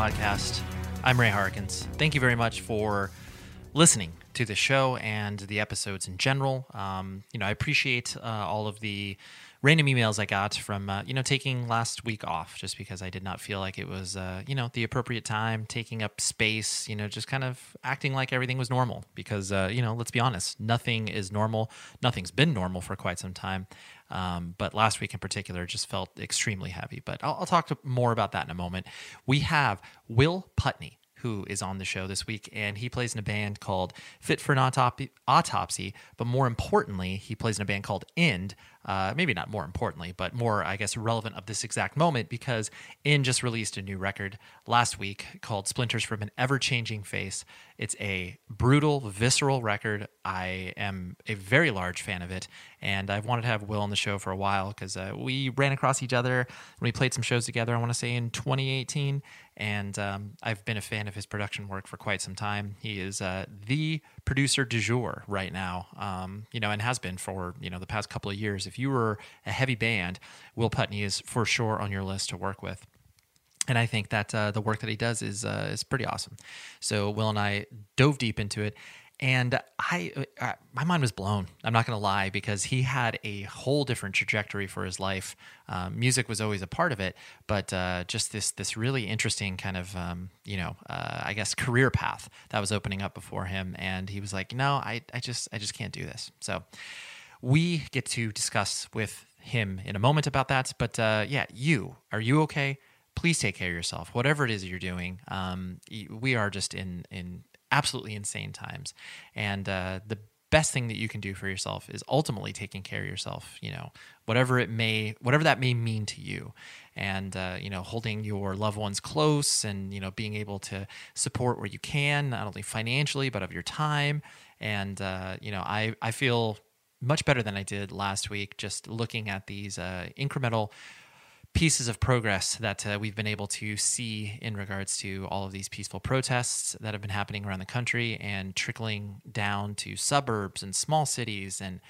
Podcast. I'm Ray Harkins. Thank you very much for listening to the show and the episodes in general. Um, you know, I appreciate uh, all of the random emails I got from, uh, you know, taking last week off just because I did not feel like it was, uh, you know, the appropriate time, taking up space, you know, just kind of acting like everything was normal because, uh, you know, let's be honest, nothing is normal. Nothing's been normal for quite some time. Um, but last week in particular just felt extremely heavy. But I'll, I'll talk more about that in a moment. We have Will Putney, who is on the show this week, and he plays in a band called Fit for an Autopsy. But more importantly, he plays in a band called End. Uh, maybe not more importantly, but more, I guess, relevant of this exact moment because End just released a new record last week called Splinters from an Ever Changing Face. It's a brutal, visceral record. I am a very large fan of it, and I've wanted to have Will on the show for a while because uh, we ran across each other when we played some shows together. I want to say in 2018, and um, I've been a fan of his production work for quite some time. He is uh, the producer du jour right now, um, you know, and has been for you know the past couple of years. If you were a heavy band, Will Putney is for sure on your list to work with and I think that uh, the work that he does is uh, is pretty awesome. So Will and I dove deep into it, and I uh, my mind was blown. I'm not going to lie because he had a whole different trajectory for his life. Um, music was always a part of it, but uh, just this this really interesting kind of um, you know uh, I guess career path that was opening up before him, and he was like, no, I I just I just can't do this. So we get to discuss with him in a moment about that. But uh, yeah, you are you okay? Please take care of yourself. Whatever it is you're doing, um, we are just in in absolutely insane times, and uh, the best thing that you can do for yourself is ultimately taking care of yourself. You know, whatever it may, whatever that may mean to you, and uh, you know, holding your loved ones close, and you know, being able to support where you can, not only financially but of your time. And uh, you know, I I feel much better than I did last week. Just looking at these uh, incremental pieces of progress that uh, we've been able to see in regards to all of these peaceful protests that have been happening around the country and trickling down to suburbs and small cities. And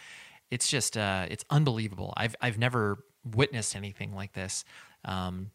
it's just uh, it's unbelievable. I've i've never witnessed anything like this. Um,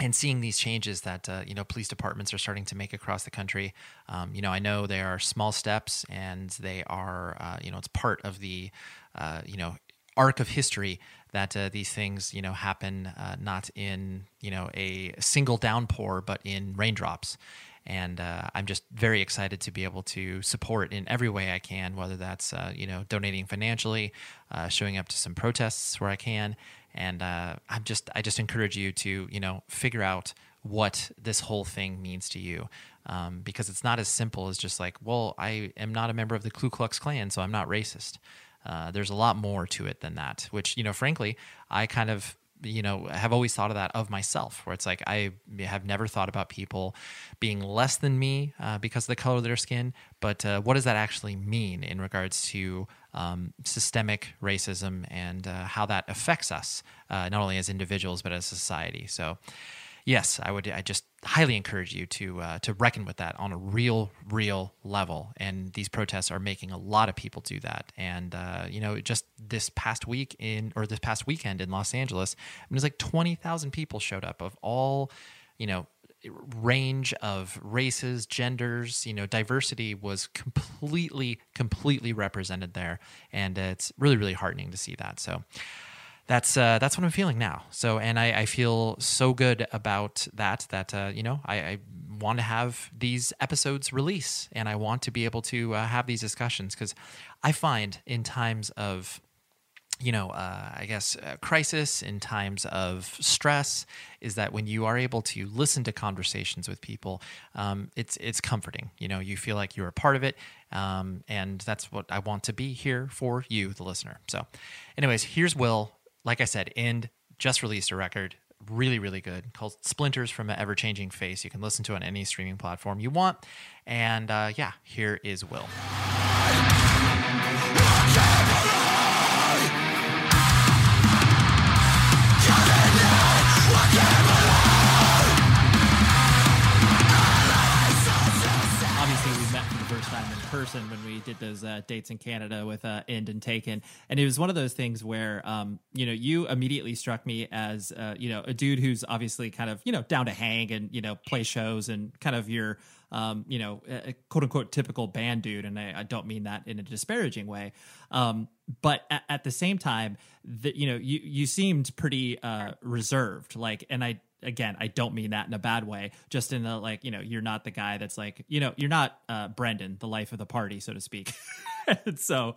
and seeing these changes that uh, you know police departments are starting to make across the country um, you know i know they are small steps and they are uh, you know it's part of the uh, you know arc of history that uh, these things you know happen uh, not in you know a single downpour but in raindrops. And uh, I'm just very excited to be able to support in every way I can, whether that's uh, you know donating financially, uh, showing up to some protests where I can, and uh, I'm just I just encourage you to you know figure out what this whole thing means to you, um, because it's not as simple as just like, well, I am not a member of the Ku Klux Klan, so I'm not racist. Uh, there's a lot more to it than that, which, you know, frankly, I kind of, you know, have always thought of that of myself, where it's like I have never thought about people being less than me uh, because of the color of their skin. But uh, what does that actually mean in regards to um, systemic racism and uh, how that affects us, uh, not only as individuals, but as society? So, yes, I would. I just highly encourage you to uh, to reckon with that on a real, real level. And these protests are making a lot of people do that. And uh, you know, just this past week in or this past weekend in Los Angeles, I it was like twenty thousand people showed up of all, you know, range of races, genders, you know, diversity was completely, completely represented there, and it's really, really heartening to see that. So that's uh, that's what I'm feeling now. So, and I, I feel so good about that. That uh, you know, I, I, want to have these episodes release, and I want to be able to uh, have these discussions because I find in times of you know, uh, I guess, uh, crisis in times of stress is that when you are able to listen to conversations with people, um, it's it's comforting. You know, you feel like you're a part of it, um, and that's what I want to be here for you, the listener. So, anyways, here's Will. Like I said, End just released a record, really really good, called "Splinters from an Ever Changing Face." You can listen to on any streaming platform you want, and uh, yeah, here is Will. Person when we did those uh, dates in Canada with uh, End and Taken, and it was one of those things where um, you know you immediately struck me as uh, you know a dude who's obviously kind of you know down to hang and you know play shows and kind of your um, you know quote unquote typical band dude, and I, I don't mean that in a disparaging way, um, but at, at, the same time, that you know you you seemed pretty uh, reserved, like, and I again, I don't mean that in a bad way. Just in the like, you know, you're not the guy that's like, you know, you're not uh, Brendan, the life of the party, so to speak. so,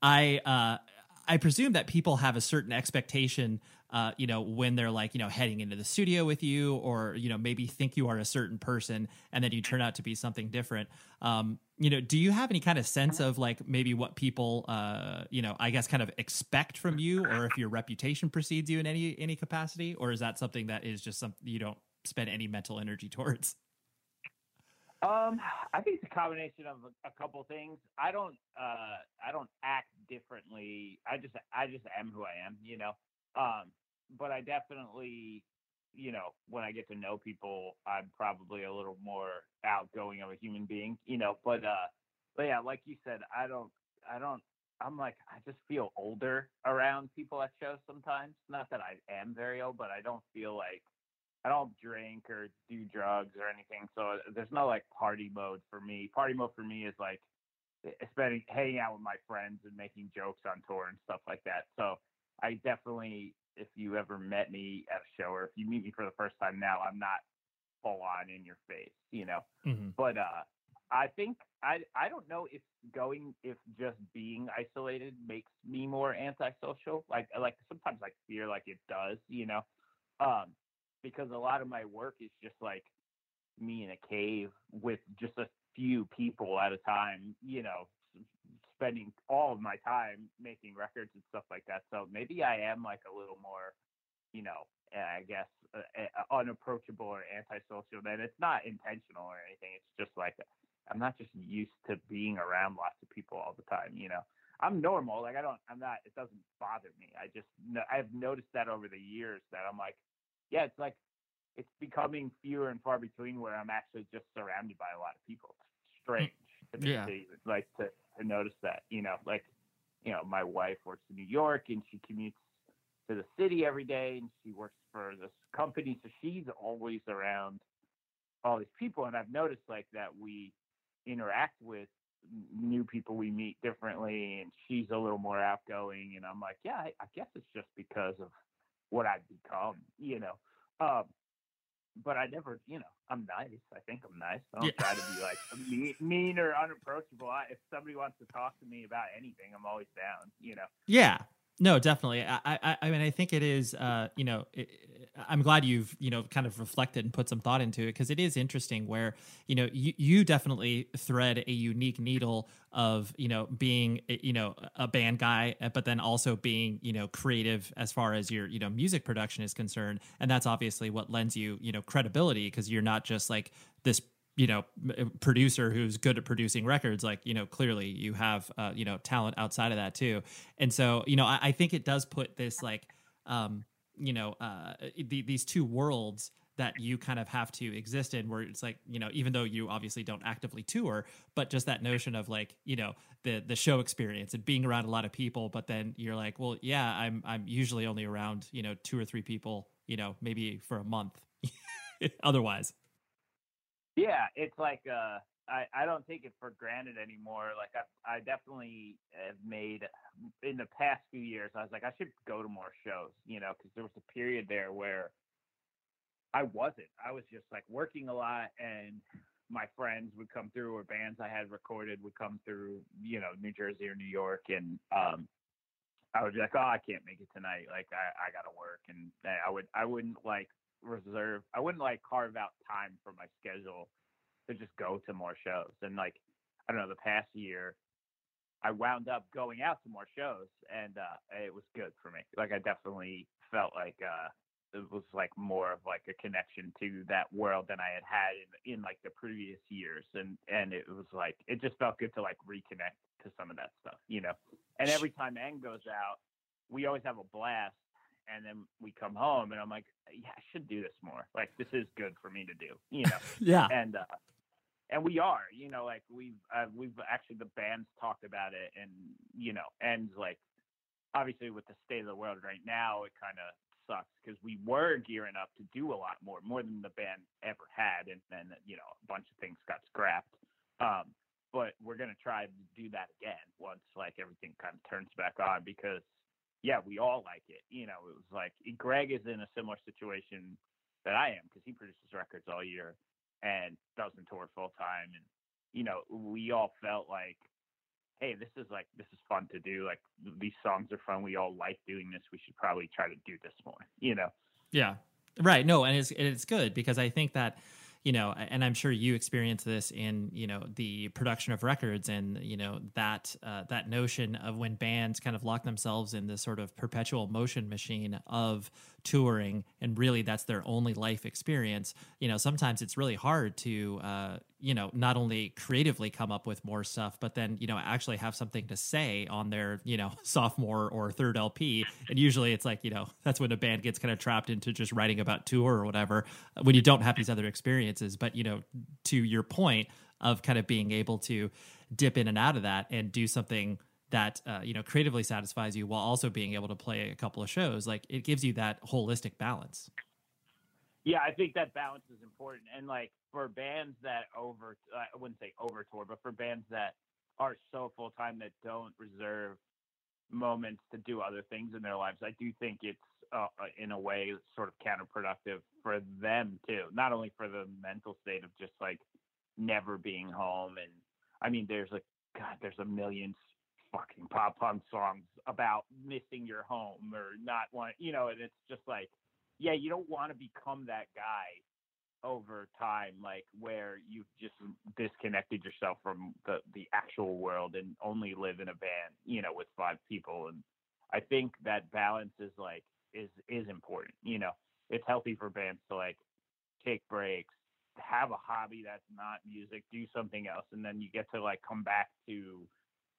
I uh, I presume that people have a certain expectation uh, you know, when they're like, you know, heading into the studio with you, or you know, maybe think you are a certain person, and then you turn out to be something different. Um, you know, do you have any kind of sense of like maybe what people, uh, you know, I guess, kind of expect from you, or if your reputation precedes you in any any capacity, or is that something that is just something you don't spend any mental energy towards? Um, I think it's a combination of a, a couple things. I don't, uh, I don't act differently. I just, I just am who I am. You know, um, but I definitely, you know, when I get to know people, I'm probably a little more outgoing of a human being, you know. But uh, but yeah, like you said, I don't, I don't, I'm like, I just feel older around people at shows sometimes. Not that I am very old, but I don't feel like I don't drink or do drugs or anything. So there's no like party mode for me. Party mode for me is like spending hanging out with my friends and making jokes on tour and stuff like that. So I definitely if you ever met me at a show or if you meet me for the first time now, I'm not full on in your face, you know. Mm-hmm. But uh I think I I don't know if going if just being isolated makes me more antisocial. Like like sometimes I fear like it does, you know. Um because a lot of my work is just like me in a cave with just a few people at a time, you know, spending all of my time making records and stuff like that. So maybe I am like a little more, you know, I guess uh, uh, unapproachable or antisocial. Then it's not intentional or anything. It's just like I'm not just used to being around lots of people all the time. You know, I'm normal. Like I don't. I'm not. It doesn't bother me. I just. I've noticed that over the years that I'm like, yeah, it's like it's becoming fewer and far between where I'm actually just surrounded by a lot of people. It's strange to me, yeah. to, like to to notice that. You know, like, you know, my wife works in New York and she commutes to the city every day and she works for this company. So she's always around all these people. And I've noticed like that we interact with new people we meet differently and she's a little more outgoing. And I'm like, yeah, I, I guess it's just because of what I've become, you know. Um, but I never, you know, I'm nice. I think I'm nice. I don't yeah. try to be like mean, mean or unapproachable. I, if somebody wants to talk to me about anything, I'm always down. You know. Yeah. No, definitely. I, I, I mean, I think it is. Uh, you know, it, I'm glad you've you know kind of reflected and put some thought into it because it is interesting. Where you know you, you definitely thread a unique needle of you know being you know a band guy, uh, but then also being you know creative as far as your you know music production is concerned, and that's obviously what lends you you know credibility because you're not just like this you know producer who's good at producing records like you know clearly you have uh, you know talent outside of that too. And so you know i, I think it does put this like um you know uh the, these two worlds that you kind of have to exist in where it's like you know even though you obviously don't actively tour but just that notion of like you know the the show experience and being around a lot of people but then you're like well yeah i'm i'm usually only around you know two or three people you know maybe for a month otherwise yeah it's like uh I, I don't take it for granted anymore. Like I, I definitely have made in the past few years. I was like, I should go to more shows, you know, because there was a period there where I wasn't. I was just like working a lot, and my friends would come through, or bands I had recorded would come through, you know, New Jersey or New York, and um, I would be like, oh, I can't make it tonight. Like I, I gotta work, and I would, I wouldn't like reserve, I wouldn't like carve out time for my schedule to just go to more shows. And like, I don't know, the past year, I wound up going out to more shows, and uh, it was good for me. Like, I definitely felt like uh, it was like more of like a connection to that world than I had had in, in like the previous years, and and it was like it just felt good to like reconnect to some of that stuff, you know. And every time End goes out, we always have a blast, and then we come home, and I'm like, yeah, I should do this more. Like, this is good for me to do, you know. yeah. And uh, and we are, you know, like we've uh, we've actually the band's talked about it, and you know, and like obviously with the state of the world right now, it kind of sucks because we were gearing up to do a lot more, more than the band ever had, and then you know a bunch of things got scrapped. Um, but we're gonna try to do that again once like everything kind of turns back on because yeah, we all like it. You know, it was like Greg is in a similar situation that I am because he produces records all year and doesn't tour full time. And, you know, we all felt like, hey, this is like, this is fun to do. Like, these songs are fun. We all like doing this. We should probably try to do this more, you know? Yeah. Right. No, and it's, it's good because I think that, you know, and I'm sure you experience this in, you know, the production of records and, you know, that uh, that notion of when bands kind of lock themselves in this sort of perpetual motion machine of touring and really that's their only life experience you know sometimes it's really hard to uh, you know not only creatively come up with more stuff but then you know actually have something to say on their you know sophomore or third lp and usually it's like you know that's when a band gets kind of trapped into just writing about tour or whatever when you don't have these other experiences. But you know to your point of kind of being able to dip in and out of that and do something that uh, you know creatively satisfies you while also being able to play a couple of shows like it gives you that holistic balance. Yeah i think that balance is important. And like for bands that over i wouldn't say over tour but for bands that are so full time that don't reserve moments to do other things in their lives i do think it's uh, in a way sort of counterproductive for them too. Not only for the mental state of just like never being home and i mean there's a god there's a million fucking pop punk songs about missing your home or not want you know and it's just like yeah you don't want to become that guy over time like where you've just disconnected yourself from the the actual world and only live in a band you know with five people and i think that balance is like is is important you know it's healthy for bands to like take breaks have a hobby that's not music do something else and then you get to like come back to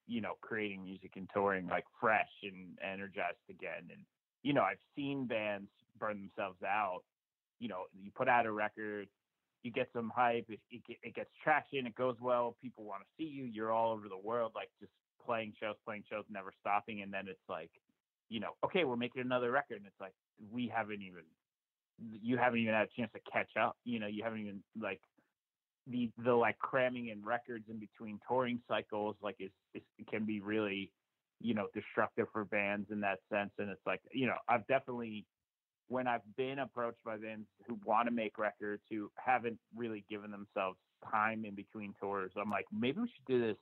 you know, creating music and touring like fresh and energized again. And, you know, I've seen bands burn themselves out. You know, you put out a record, you get some hype, it, it, it gets traction, it goes well, people want to see you, you're all over the world, like just playing shows, playing shows, never stopping. And then it's like, you know, okay, we're making another record. And it's like, we haven't even, you haven't even had a chance to catch up. You know, you haven't even like the the like cramming in records in between touring cycles like is, it can be really you know destructive for bands in that sense and it's like you know i've definitely when i've been approached by bands who want to make records who haven't really given themselves time in between tours i'm like maybe we should do this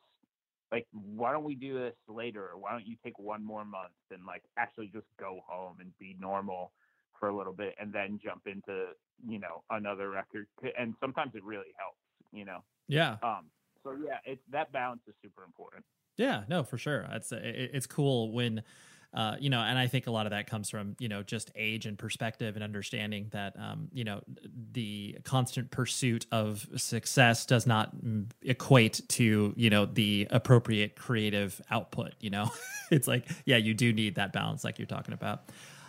like why don't we do this later or why don't you take one more month and like actually just go home and be normal for a little bit and then jump into you know another record and sometimes it really helps you know. Yeah. Um. So yeah, it's that balance is super important. Yeah. No, for sure. It's it's cool when. Uh, you know, and I think a lot of that comes from you know just age and perspective and understanding that um, you know the constant pursuit of success does not equate to you know the appropriate creative output. You know, it's like yeah, you do need that balance, like you're talking about.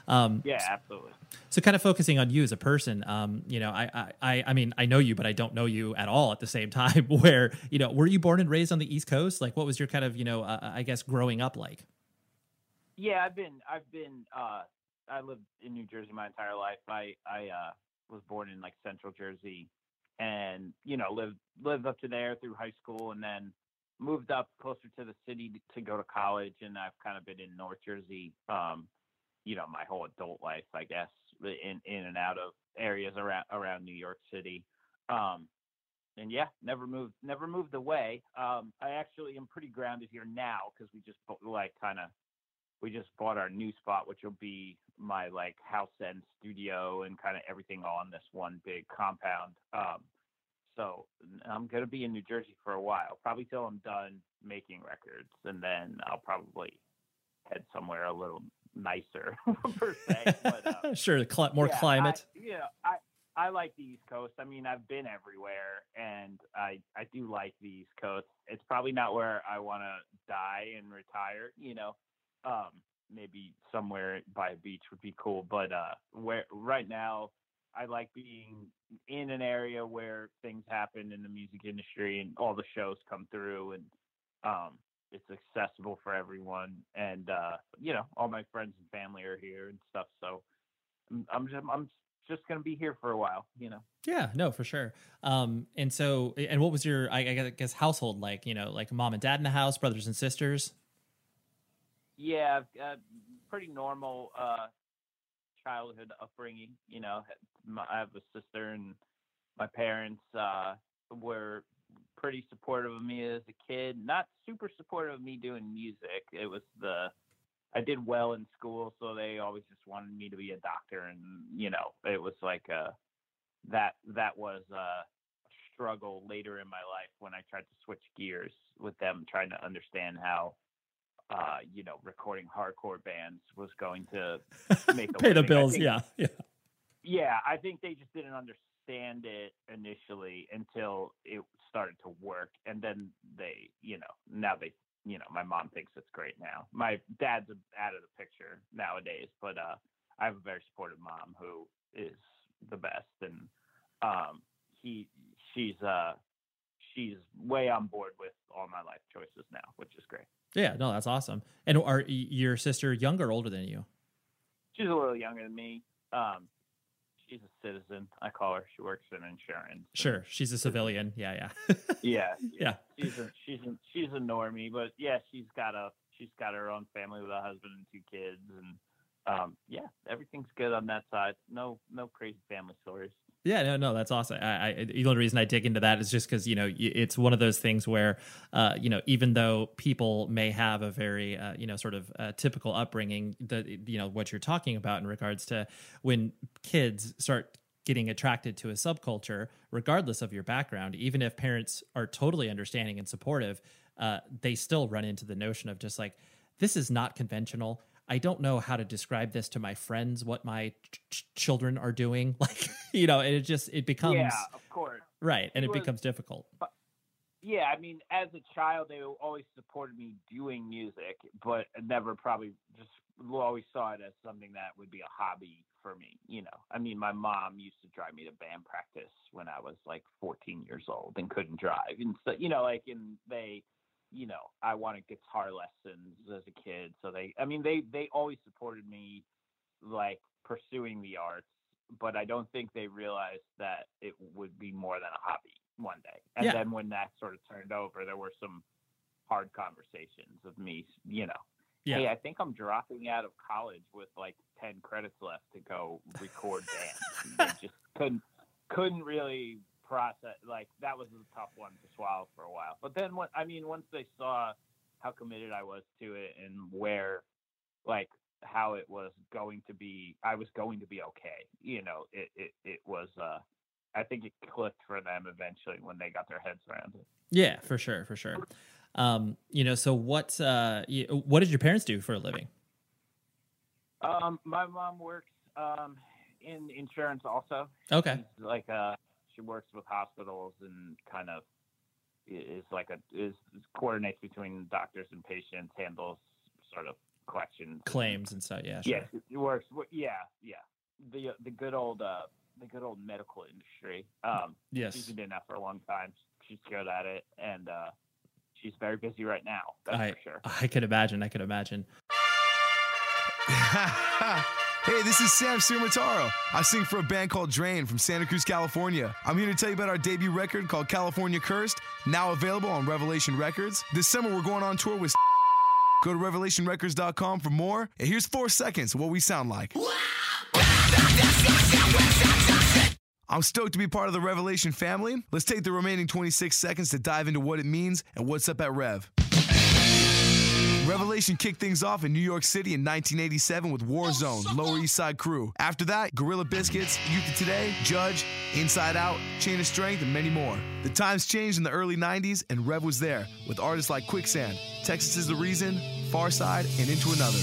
Um, yeah, absolutely. So, kind of focusing on you as a person, um, you know, I, I, I mean, I know you, but I don't know you at all at the same time. Where, you know, were you born and raised on the East Coast? Like, what was your kind of, you know, uh, I guess, growing up like? Yeah, I've been, I've been, uh, I lived in New Jersey my entire life. I, I uh, was born in like Central Jersey, and you know, lived lived up to there through high school, and then moved up closer to the city to go to college. And I've kind of been in North Jersey. Um, you know my whole adult life, I guess, in in and out of areas around around New York City. Um, and yeah, never moved never moved away. Um, I actually am pretty grounded here now because we just like kind of we just bought our new spot, which will be my like house and studio and kind of everything on this one big compound. Um, so I'm gonna be in New Jersey for a while, probably till I'm done making records, and then I'll probably head somewhere a little nicer per se. But, uh, sure, cl- more yeah, climate. I, yeah, I I like the East Coast. I mean, I've been everywhere, and I I do like the East Coast. It's probably not where I want to die and retire. You know, um, maybe somewhere by a beach would be cool. But uh, where right now, I like being in an area where things happen in the music industry and all the shows come through and um, it's accessible for everyone, and uh, you know, all my friends and family are here and stuff. So I'm just, I'm just gonna be here for a while, you know. Yeah, no, for sure. Um, and so, and what was your, I guess, household like? You know, like mom and dad in the house, brothers and sisters. Yeah, uh, pretty normal uh, childhood upbringing. You know, I have a sister, and my parents uh, were pretty supportive of me as a kid. Not super supportive of me doing music. It was the I did well in school, so they always just wanted me to be a doctor, and you know, it was like a that that was a struggle later in my life when I tried to switch gears with them, trying to understand how. Uh, you know, recording hardcore bands was going to make pay the bills. Think, yeah, yeah, yeah. I think they just didn't understand it initially until it started to work and then they you know now they you know my mom thinks it's great now my dad's out of the picture nowadays but uh i have a very supportive mom who is the best and um he she's uh she's way on board with all my life choices now which is great yeah no that's awesome and are your sister younger or older than you she's a little younger than me um she's a citizen. I call her. She works in insurance. Sure, she's a civilian. Yeah, yeah. yeah, yeah. She's a she's a she's a normie, but yeah, she's got a she's got her own family with a husband and two kids, and um, yeah, everything's good on that side. No no crazy family stories. Yeah, no, no, that's awesome. I, I, the only reason I dig into that is just because you know it's one of those things where, uh, you know, even though people may have a very, uh, you know, sort of uh, typical upbringing, the you know what you're talking about in regards to when kids start getting attracted to a subculture, regardless of your background, even if parents are totally understanding and supportive, uh, they still run into the notion of just like this is not conventional I don't know how to describe this to my friends what my ch- children are doing. Like, you know, it just it becomes yeah, of course, right, and it, it was, becomes difficult. But, yeah, I mean, as a child, they always supported me doing music, but never probably just always saw it as something that would be a hobby for me. You know, I mean, my mom used to drive me to band practice when I was like 14 years old and couldn't drive, and so you know, like, and they you know, I wanted guitar lessons as a kid. So they, I mean, they, they always supported me like pursuing the arts, but I don't think they realized that it would be more than a hobby one day. And yeah. then when that sort of turned over, there were some hard conversations of me, you know, yeah. hey, I think I'm dropping out of college with like 10 credits left to go record bands. they just couldn't, couldn't really process like that was a tough one to swallow for a while. But then what I mean, once they saw how committed I was to it and where like how it was going to be I was going to be okay. You know, it it, it was uh I think it clicked for them eventually when they got their heads around it. Yeah, for sure, for sure. Um, you know, so what uh what did your parents do for a living? Um, my mom works um in insurance also. Okay. She's like uh she works with hospitals and kind of is like a is coordinates between doctors and patients, handles sort of collections, claims and stuff. Yeah, sure. Yes, it works. Yeah, yeah. The uh, the good old uh the good old medical industry. Um, yes. she's been doing that for a long time. She's good at it, and uh, she's very busy right now. That's I for sure. I could imagine. I could imagine. hey, this is Sam Ciaramitaro. I sing for a band called Drain from Santa Cruz, California. I'm here to tell you about our debut record called California Cursed, now available on Revelation Records. This summer, we're going on tour with. Go to revelationrecords.com for more. And here's four seconds of what we sound like. I'm stoked to be part of the Revelation family. Let's take the remaining 26 seconds to dive into what it means and what's up at Rev. Revelation kicked things off in New York City in 1987 with Warzone, oh, Lower East Side Crew. After that, Gorilla Biscuits, Youth of Today, Judge, Inside Out, Chain of Strength, and many more. The times changed in the early 90s, and Rev was there with artists like Quicksand, Texas is the Reason, Farside, and Into Another.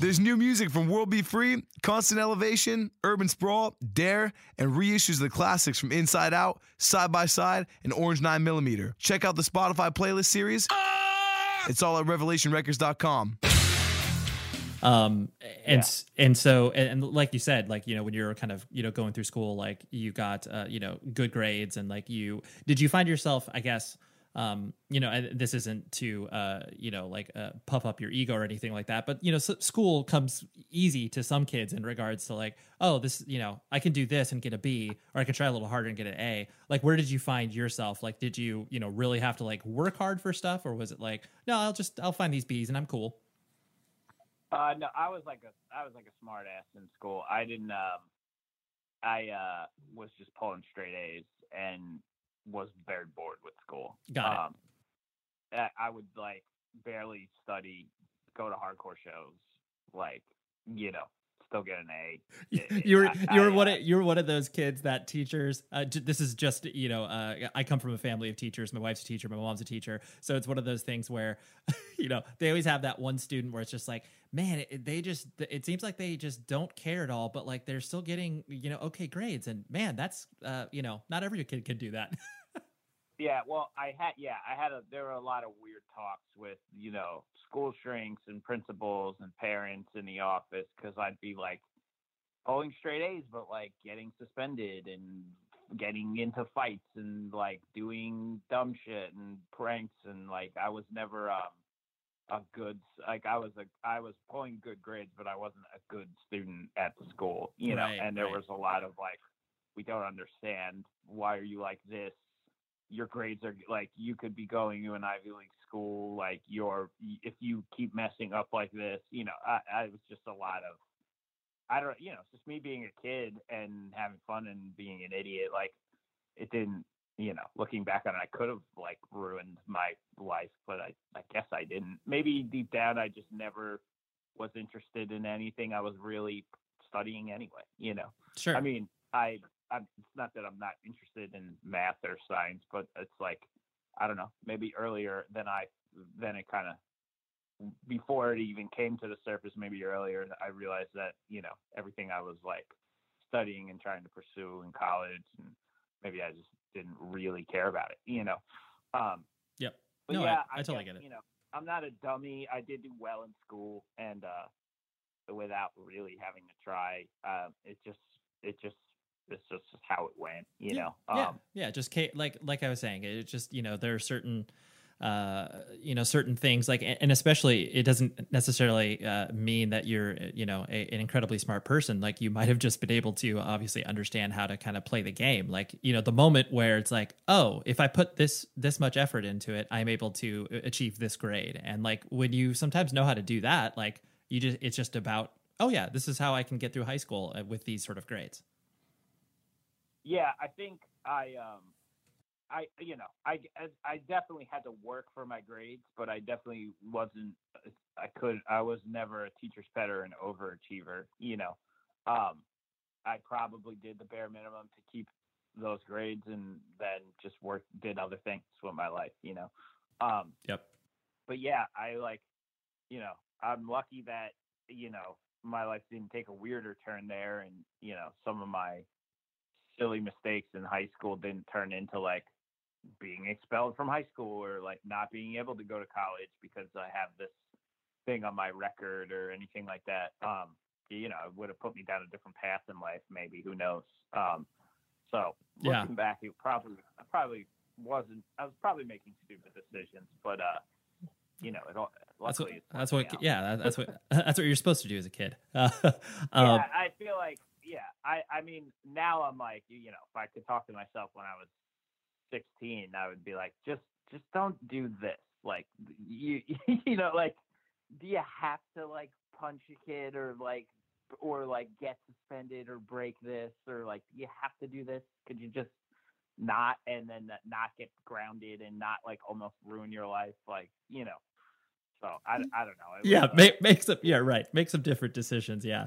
There's new music from World Be Free, Constant Elevation, Urban Sprawl, Dare, and reissues of the classics from Inside Out, Side by Side, and Orange 9mm. Check out the Spotify playlist series. Oh, It's all at revelationrecords.com. um and Yeah. and so and, and like you said like you know when you're kind of you know going through school like you got uh, you know good grades and like you did you find yourself i guess um you know this isn't to uh you know like uh, puff up your ego or anything like that but you know school comes easy to some kids in regards to like oh this you know i can do this and get a b or i can try a little harder and get an a like where did you find yourself like did you you know really have to like work hard for stuff or was it like no i'll just i'll find these b's and i'm cool Uh, no, I was like a I was like a smart ass in school. I didn't. Um, I uh, was just pulling straight A's and was very bored with school. Got it. Um, I, I would like barely study, go to hardcore shows, like you know, still get an A. I- you were I- you were I, one uh, of you're one of those kids that teachers. Uh, j- this is just you know uh, I come from a family of teachers. My wife's a teacher. My mom's a teacher. So it's one of those things where you know they always have that one student where it's just like man it, they just it seems like they just don't care at all but like they're still getting you know okay grades and man that's uh you know not every kid can do that Yeah, well, I had yeah, I had a there were a lot of weird talks with you know school shrinks and principals and parents in the office because I'd be like pulling straight A's, but like getting suspended and getting into fights and like doing dumb shit and pranks and like I was never um a good like I was a I was pulling good grades, but I wasn't a good student at the school, you know. Right, and there right. was a lot of like we don't understand why are you like this your grades are like you could be going to an Ivy League school. Like you're if you keep messing up like this, you know, I, I was just a lot of I don't you know, it's just me being a kid and having fun and being an idiot. Like it didn't you know, looking back on it, I could have like ruined my life, but I I guess I didn't. Maybe deep down I just never was interested in anything I was really studying anyway, you know. sure I mean, I, I'm, it's not that I'm not interested in math or science, but it's like, I don't know, maybe earlier than I, then it kind of, before it even came to the surface, maybe earlier, I realized that, you know, everything I was like studying and trying to pursue in college, and maybe I just didn't really care about it, you know. Um, yep No, I- yeah, I totally guess, get it. You know, I'm not a dummy. I did do well in school, and uh, without really having to try, um, it just, it just, it's just how it went. You Yeah, know. yeah Um, yeah just ca- like like i was saying it just you know there are certain uh you know certain things like and especially it doesn't necessarily uh, mean that you're you know a, an incredibly smart person like you might have just been able to obviously understand how to kind of play the game like you know the moment where it's like oh if i put this this much effort into it i'm able to achieve this grade and like when you sometimes know how to do that like you just it's just about oh yeah this is how i can get through high school uh, with these sort of grades yeah, I think I, um, I, you know, I, I- definitely had to work for my grades, but I definitely wasn't. I could. I was never a teacher's pet or an overachiever. You know, um, I probably did the bare minimum to keep those grades, and then just work did other things with my life. You know, um, yep but yeah, I like, you know, I'm lucky that you know my life didn't take a weirder turn there, and you know some of my silly mistakes in high school didn't turn into like being expelled from high school or like not being able to go to college because I have this thing on my record or anything like that. Um, you know, it would have put me down a different path in life. Maybe who knows? Um, so Yeah. looking back, it probably I probably wasn't. I was probably making stupid decisions, but uh, you know, it all. That's what. That's what. out. Yeah. That's what. That's what you're supposed to do as a kid. Uh, yeah, um, I feel like yeah. I I mean now I'm like you you know if I could talk to myself when I was 16, I would be like just just don't do this. Like you you know like do you have to like punch a kid or like or like get suspended or break this or like you have to do this? Could you just not and then not get grounded and not like almost ruin your life like you know so i, I don't know It yeah. was, uh, Make, make some. Yeah. Right. Make some different decisions. Yeah.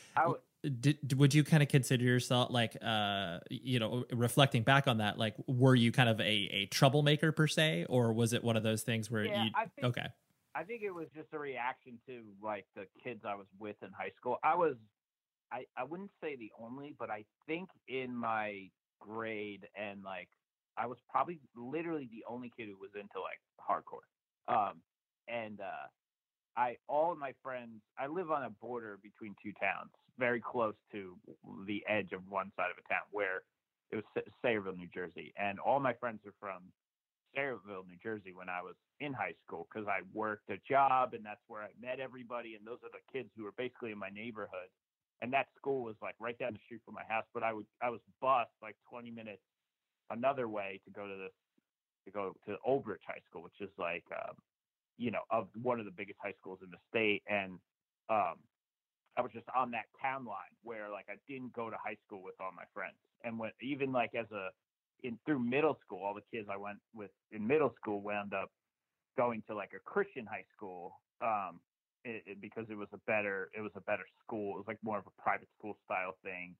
Would- Did, would you kind of consider yourself like uh you know reflecting back on that like were you kind of a, a troublemaker per se or was it one of those things where Yeah, you I think- okay I think it was just a reaction to like the kids I was with in high school. I was, I, I wouldn't say the only, but I think in my grade and like I was probably literally the only kid who was into like hardcore. Um, and uh, I all of my friends. I live on a border between two towns, very close to the edge of one side of a town where it was Sa- Sayreville, New Jersey, and all my friends are from Sayreville, New Jersey, when I was in high school because I worked a job and that's where I met everybody. And those are the kids who were basically in my neighborhood. And that school was like right down the street from my house. But I would I was bused like 20 minutes another way to go to this to go to Old Bridge High School, which is like um, you know of one of the biggest high schools in the state. And um, I was just on that town line where like I didn't go to high school with all my friends. And when even like as a in through middle school, all the kids I went with in middle school wound up going to like a Christian high school um, it, it, because it was a better it was a better school. It was like more of a private school style thing,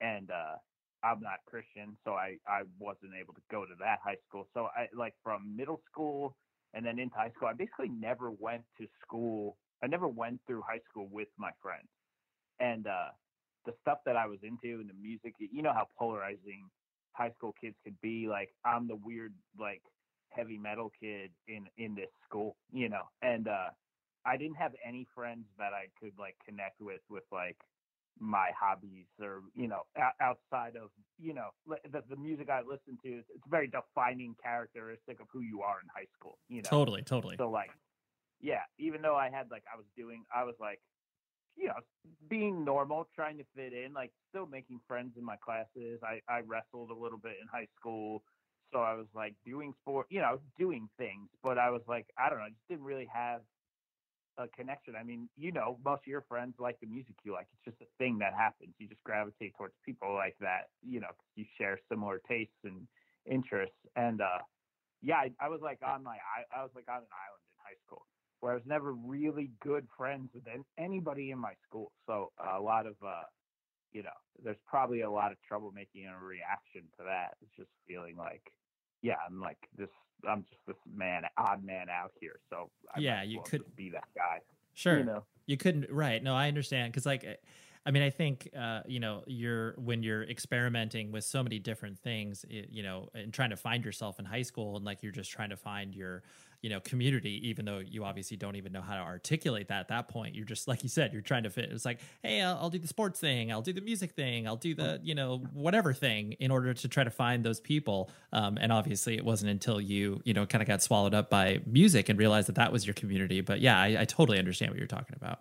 and uh, I'm not Christian, so I I wasn't able to go to that high school. So I like from middle school and then into high school, I basically never went to school. I never went through high school with my friends, and uh, the stuff that I was into and the music. You know how polarizing high school kids could be. Like I'm the weird like heavy metal kid in in this school, you know, and uh, I didn't have any friends that I could like connect with with like my hobbies or you know outside of you know the, the music I listen to it's a very defining characteristic of who you are in high school you know totally totally so like yeah even though I had like I was doing I was like you know being normal trying to fit in like still making friends in my classes I I wrestled a little bit in high school so I was like doing sport you know doing things but I was like I don't know I just didn't really have a connection. I mean, you know, most of your friends like the music you like. It's just a thing that happens. You just gravitate towards people like that, you know, you share similar tastes and interests. And uh, yeah, I, I was like on my, I, I was like on an island in high school where I was never really good friends with anybody in my school. So a lot of, uh, you know, there's probably a lot of troublemaking and a reaction to that. It's just feeling like, yeah, I'm like this I'm just this man, odd man out here. So I yeah, you well could be that guy. Sure, you know, you couldn't. Right? No, I understand because like. I mean, I think uh, you know you're when you're experimenting with so many different things, it, you know, and trying to find yourself in high school, and like you're just trying to find your you know community even though you obviously don't even know how to articulate that at that point you're just like you said you're trying to fit it's like hey I'll, I'll, do the sports thing i'll do the music thing i'll do the you know whatever thing in order to try to find those people um, and obviously it wasn't until you you know kind of got swallowed up by music and realized that that was your community but yeah I, I totally understand what you're talking about.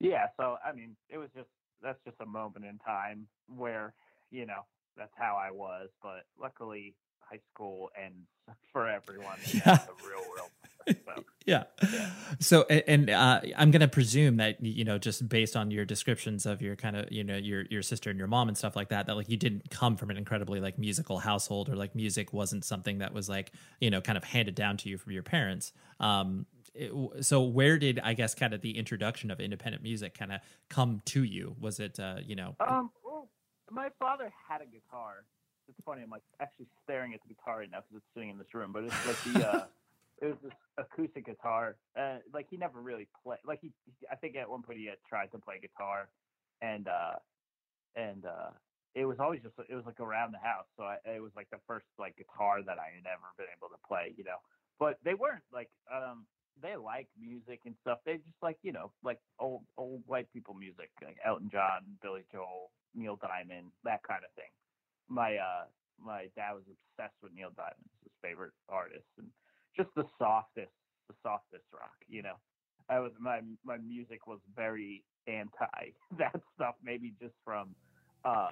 Yeah so i mean it was just that's just a moment in time where you know that's how i was but luckily high school ends for everyone yeah. the real world. So, yeah. yeah. So, and uh, I'm going to presume that you know, just based on your descriptions of your kind of, you know, your your sister and your mom and stuff like that, that like you didn't come from an incredibly like musical household, or like music wasn't something that was like you know kind of handed down to you from your parents. Um, it, so where did I guess kind of the introduction of independent music kind of come to you? Was it uh, you know? Um, well, my father had a guitar it's funny. I'm like actually staring at the guitar right now because it's sitting in this room. But it's like the uh, it was this acoustic guitar. Uh, like he never really played. Like he, I think at one point he had tried to play guitar, and uh, and uh, it was always just it was like around the house. So I, it was like the first like guitar that I had ever been able to play. You know, but they weren't like um they like music and stuff. They just like you know like old old white people music like Elton John, Billy Joel, Neil Diamond, that kind of thing my uh my dad was obsessed with Neil Diamond, his favorite artist, and just the softest, the softest rock. You know, I was my my music was very anti that stuff. Maybe just from uh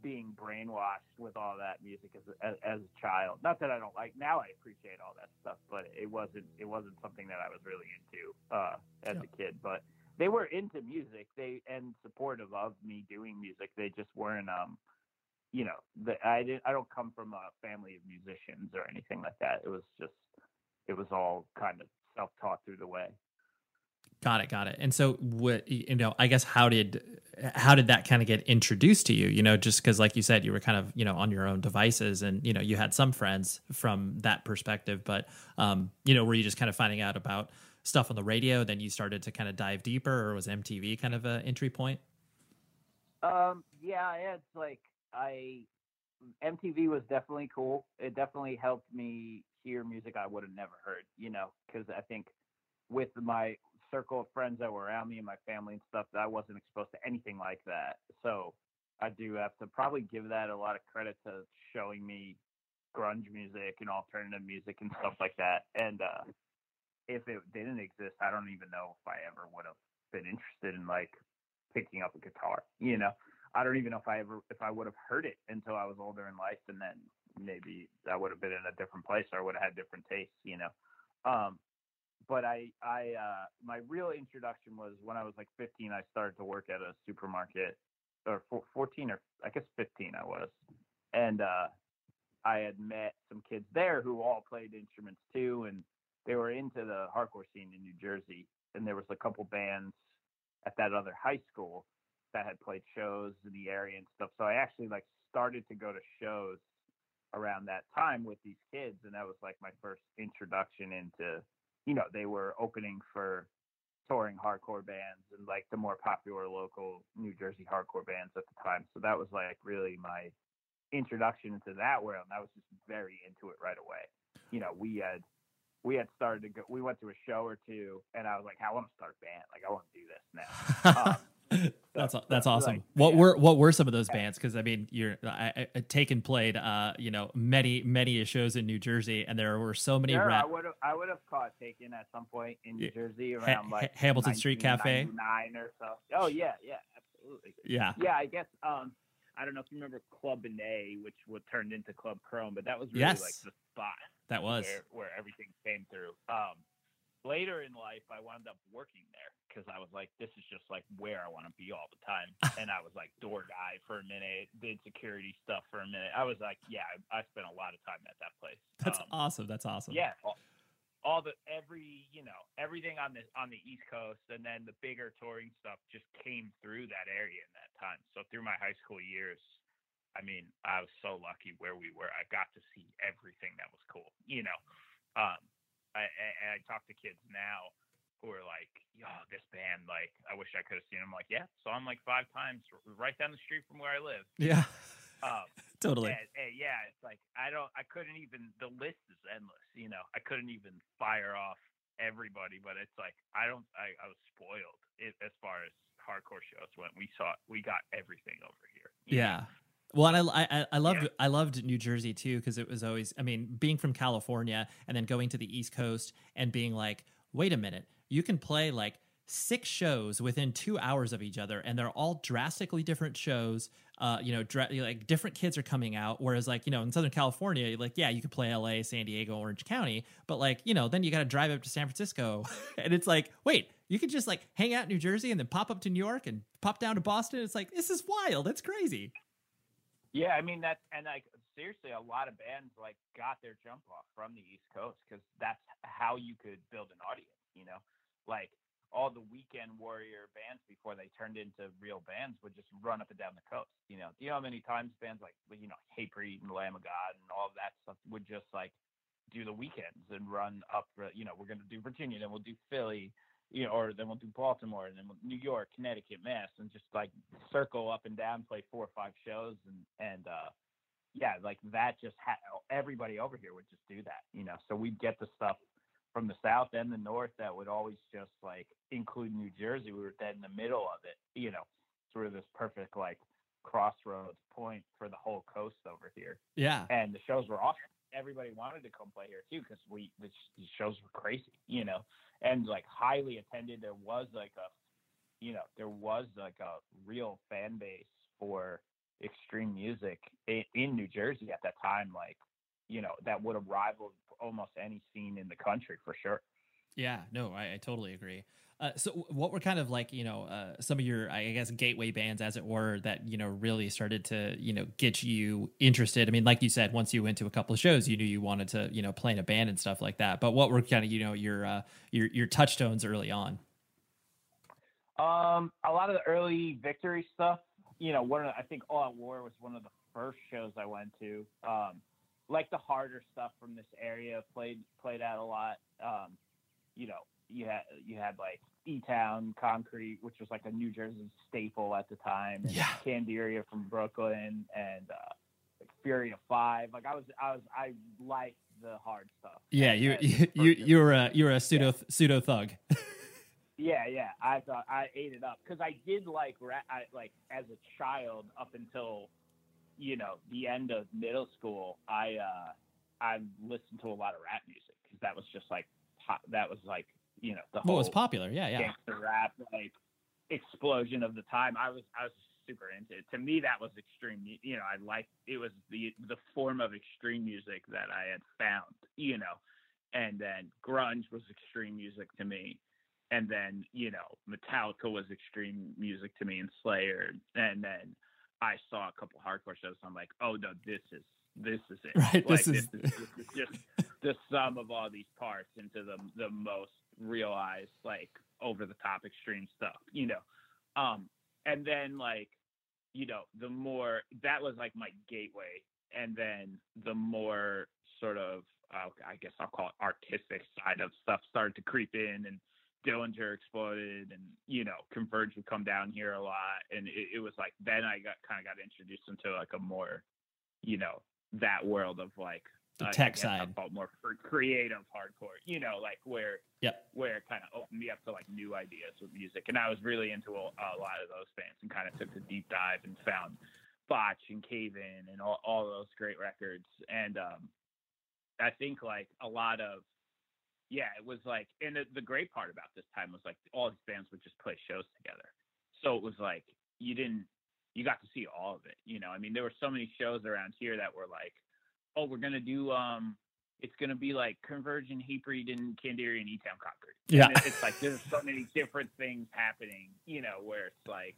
being brainwashed with all that music as a, as, as a child. Not that I don't like now. I appreciate all that stuff, but it wasn't it wasn't something that I was really into uh, as yeah. a kid. But they were into music. They and supportive of me doing music. They just weren't um you know, the, I didn't, I don't come from a family of musicians or anything like that. It was just, it was all kind of self-taught through the way. Got it, got it. And so, what you know, I guess how did how did that kind of get introduced to you? You know, just because, like you said, you were kind of you know on your own devices, and you know you had some friends from that perspective. But um, you know, were you just kind of finding out about stuff on the radio? Then you started to kind of dive deeper, or was MTV kind of an entry point? Um, yeah, it's like I MTV was definitely cool. It definitely helped me hear music I would have never heard, you know, because I think with my circle of friends that were around me and my family and stuff, I wasn't exposed to anything like that. So I do have to probably give that a lot of credit to showing me grunge music and alternative music and stuff like that. And uh, if it didn't exist, I don't even know if I ever would have been interested in like picking up a guitar. You know, I don't even know if I ever if I would have heard it until I was older in life, and then maybe I would have been in a different place or I would have had different tastes. You know. Um, but I, I, uh, my real introduction was when I was like 15. I started to work at a supermarket, or 14 or I guess 15 I was, and uh, I had met some kids there who all played instruments too, and they were into the hardcore scene in New Jersey. And there was a couple bands at that other high school that had played shows in the area and stuff. So I actually like started to go to shows around that time with these kids, and that was like my first introduction into, you know, they were opening for touring hardcore bands and like the more popular local New Jersey hardcore bands at the time. So that was like really my introduction into that world. And I was just very into it right away. You know, we had we had started to go. We went to a show or two, and I was like, I want to start a band. Like, I want to do this now. um, that's that's awesome. Like, what yeah. were what were some of those bands? Because I mean, you're I, I, Taken played, uh, you know, many many shows in New Jersey, and there were so many. Sure, rap- I would have I would have caught Taken at some point in New Jersey around ha- like Hamilton Street Cafe, nine or so. Oh yeah, yeah, absolutely. Yeah, yeah. I guess um, I don't know if you remember Club A, which would turned into Club Chrome, but that was really yes. like the spot. That was where, where everything came through. Um, later in life, I wound up working there because I was like, this is just like where I want to be all the time. and I was like door guy for a minute, did security stuff for a minute. I was like, yeah, I, I spent a lot of time at that place. That's um, awesome. That's awesome. Yeah. All, all, the every you know everything on the on the East Coast, and then the bigger touring stuff just came through that area in that time. So through my high school years, I mean, I was so lucky where we were. I got to see everything that was cool. You know, um, I, I, I talk to kids now who are like, "Yo, this band, like, I wish I could have seen them." like, yeah, saw them like five times, right down the street from where I live. Yeah, um, totally. And yeah, it's like I don't, I couldn't even. The list is endless. You know, I couldn't even fire off everybody, but it's like I don't. I, I was spoiled it, as far as hardcore shows went. We saw, we got everything over here. Yeah. Know? Well, and I I, I loved yeah. I loved New Jersey too because it was always I mean being from California and then going to the East Coast and being like wait a minute you can play like six shows within two hours of each other and they're all drastically different shows. Uh you know dra- like different kids are coming out whereas like you know in southern california like yeah you could play la san diego orange county but like you know then you got to drive up to san francisco and it's like wait you could just like hang out in new jersey and then pop up to new york and pop down to boston. It's like this is wild. It's crazy. Yeah, I mean that, and like seriously, a lot of bands like got their jump off from the East Coast because that's how you could build an audience. You know, like all the weekend warrior bands before they turned into real bands would just run up and down the coast. You know, do you know how many times bands like you know Hatebreed and Lamb of God and all of that stuff would just like do the weekends and run up. You know, we're gonna do Virginia, then we'll do Philly, you know, or then we'll do Baltimore and then we'll, New York, Connecticut, Mass, and just like circle up and down, play four or five shows, and and uh, yeah, like that. Just ha- everybody over here would just do that, you know. So we'd get the stuff from the south and the north that would always just like include New Jersey. We were dead in the middle of it, you know, sort of this perfect like crossroads point for the whole coast over here. Yeah, and the shows were awesome. Everybody wanted to come play here too because we the, the shows were crazy, you know and like highly attended. There was like a, you know, there was like a real fan base for extreme music in, in New Jersey at that time. Like, you know, that would have rivaled almost any scene in the country for sure. Yeah, no, I, I totally agree. Uh, so, what were kind of like you know uh, some of your I guess gateway bands, as it were, that you know really started to you know get you interested? I mean, like you said, once you went to a couple of shows, you knew you wanted to you know play in a band and stuff like that. But what were kind of you know your uh, your your touchstones early on? Um, a lot of the early victory stuff. You know, one of the, I think All Out War was one of the first shows I went to. Um, like the harder stuff from this area played played out a lot. Um, you know, you had you had like E Town Concrete, which was like a New Jersey staple at the time. And yeah. Candiria from Brooklyn and uh, like Fury of Five. Like I was, I was, I liked the hard stuff. Yeah, you you you, you were a you were a pseudo yeah. pseudo thug. yeah, yeah. I thought I ate it up because I did like I like as a child up until you know the end of middle school, I uh, I listened to a lot of rap music because that was just like pop, that was like you know the Well, whole it's popular. Yeah, yeah. gangster rap like explosion of the time. I was I was super into it. To me, that was extreme. You know, I liked it was the the form of extreme music that I had found. You know, and then grunge was extreme music to me. And then you know, Metallica was extreme music to me, and Slayer. And then I saw a couple hardcore shows. So I'm like, oh no, this is this is it. Right, Like, this is- this is just the sum of all these parts into the the most realized like over the top extreme stuff you know um and then like you know the more that was like my gateway and then the more sort of uh, i guess i'll call it artistic side of stuff started to creep in and dillinger exploded and you know converge would come down here a lot and it, it was like then i got kind of got introduced into like a more you know that world of like The I tech side. it more for creative hardcore you know like where Yep. where it kind of opened me up to like new ideas with music. And I was really into a, a lot of those bands and kind of took the deep dive and found Botch and Cave In and all, all those great records. And um, I think like a lot of, yeah, it was like, and the, the great part about this time was like all these bands would just play shows together. So it was like, you didn't, you got to see all of it. You know, I mean, there were so many shows around here that were like, oh, we're going to do, um, it's going to be like Convergent, and Candiria and Concord. And Yeah. it- it's like there's so many different things happening, you know, where it's like,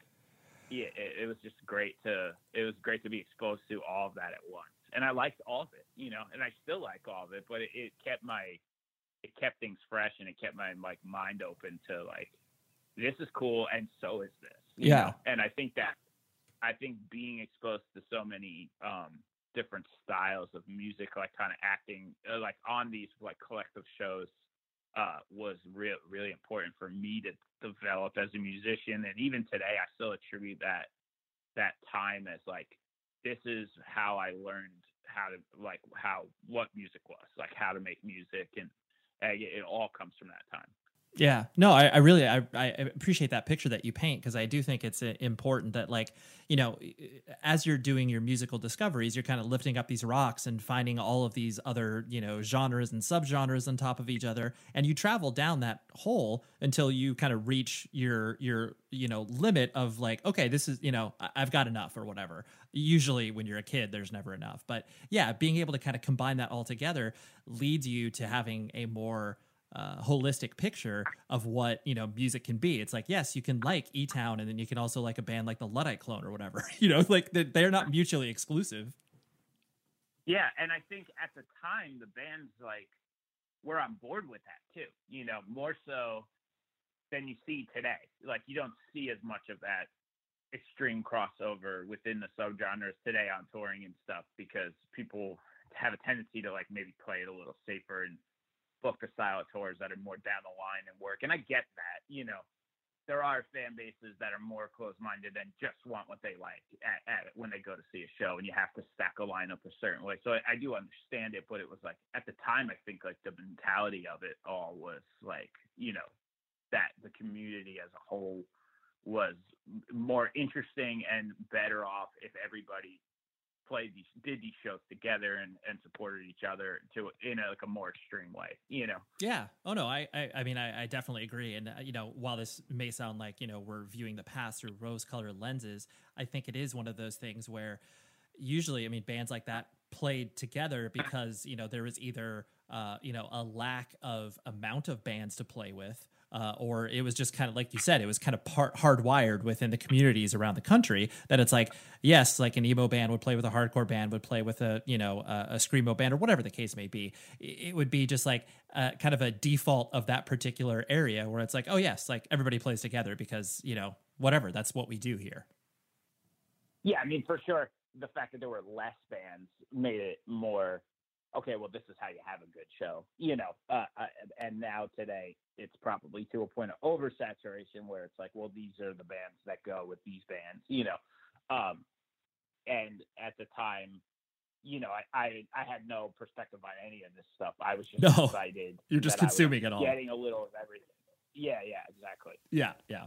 yeah, it, it was just great to, it was great to be exposed to all of that at once. And I liked all of it, you know, and I still like all of it, but it, it kept my, it kept things fresh and it kept my like mind open to like, this is cool and so is this. Yeah. know? And I think that, I think being exposed to so many, um, different styles of music, like kind of acting, uh, like on these like collective shows, uh, was real really important for me to develop as a musician. And even today, I still attribute that that time as like this is how I learned how to like how what music was, like how to make music, and it, all comes from that time. Yeah, no, I, I really I, I appreciate that picture that you paint because I do think it's uh, important that like you know as you're doing your musical discoveries, you're kind of lifting up these rocks and finding all of these other you know genres and subgenres on top of each other, and you travel down that hole until you kind of reach your your you know limit of like okay, this is you know I've got enough or whatever. Usually when you're a kid, there's never enough, but yeah, being able to kind of combine that all together leads you to having a more uh, holistic picture of what you know music can be. It's like yes, you can like E Town, and then you can also like a band like the Luddite Clone or whatever. You know, like they're, not mutually exclusive. Yeah, and I think at the time the bands like were on board with that too. You know, more so than you see today. Like you don't see as much of that extreme crossover within the subgenres today on touring and stuff because people have a tendency to like maybe play it a little safer and book of tours that are more down the line and work. And I get that, you know. There are fan bases that are more close-minded and just want what they like at, at when they go to see a show, and you have to stack a lineup a certain way. So I, I do understand it, but it was like at the time, I think like the mentality of it all was like, you know, that the community as a whole was more interesting and better off if everybody played these did these shows together and, and supported each other to in a, like a more extreme way you know Yeah. Oh no. I I, I mean I, I definitely agree. And uh, you know, while this may sound like you know we're viewing the past through rose-colored lenses, I think it is one of those things where usually, I mean, bands like that played together because you know there was either uh, you know a lack of amount of bands to play with. Uh, or it was just kind of like you said, it was kind of part hardwired within the communities around the country that it's like, yes, like an emo band would play with a hardcore band, would play with a you know a, a screamo band or whatever the case may be. It would be just like uh, kind of a default of that particular area where it's like, oh yes, like everybody plays together because you know whatever that's what we do here. yeah i mean for sure the fact that there were less bands made it more okay well this is how you have a good show you know uh, uh, and now today it's probably to a point of oversaturation where it's like well these are the bands that go with these bands you know um and at the time you know I, I i had no perspective on any of this stuff i was just No. excited You're just I consuming it all. getting a little of everything yeah yeah exactly Yeah, yeah.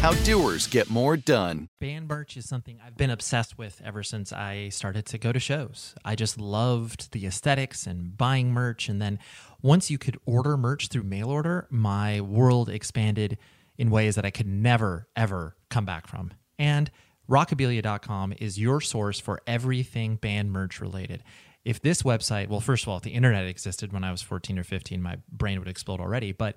how doers get more done. Band merch is something I've been obsessed with ever since I started to go to shows. I just loved the aesthetics and buying merch. And then once you could order merch through mail order, my world expanded in ways that I could never, ever come back from. And rockabilia.com is your source for everything band merch related. If this website, well, first of all, if the internet existed when I was 14 or 15, my brain would explode already. But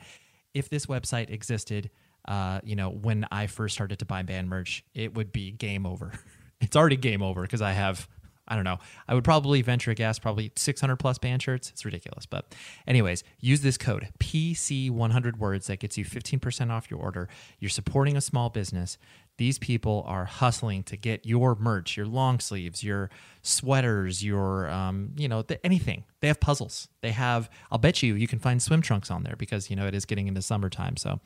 if this website existed, uh, you know, when I first started to buy band merch, it would be game over. it's already game over because I have, I don't know, I would probably venture a guess, probably 600 plus band shirts. It's ridiculous. But, anyways, use this code PC100 words that gets you 15% off your order. You're supporting a small business. These people are hustling to get your merch, your long sleeves, your sweaters, your, um, you know, anything. They have puzzles. They have, I'll bet you, you can find swim trunks on there because, you know, it is getting into summertime. So,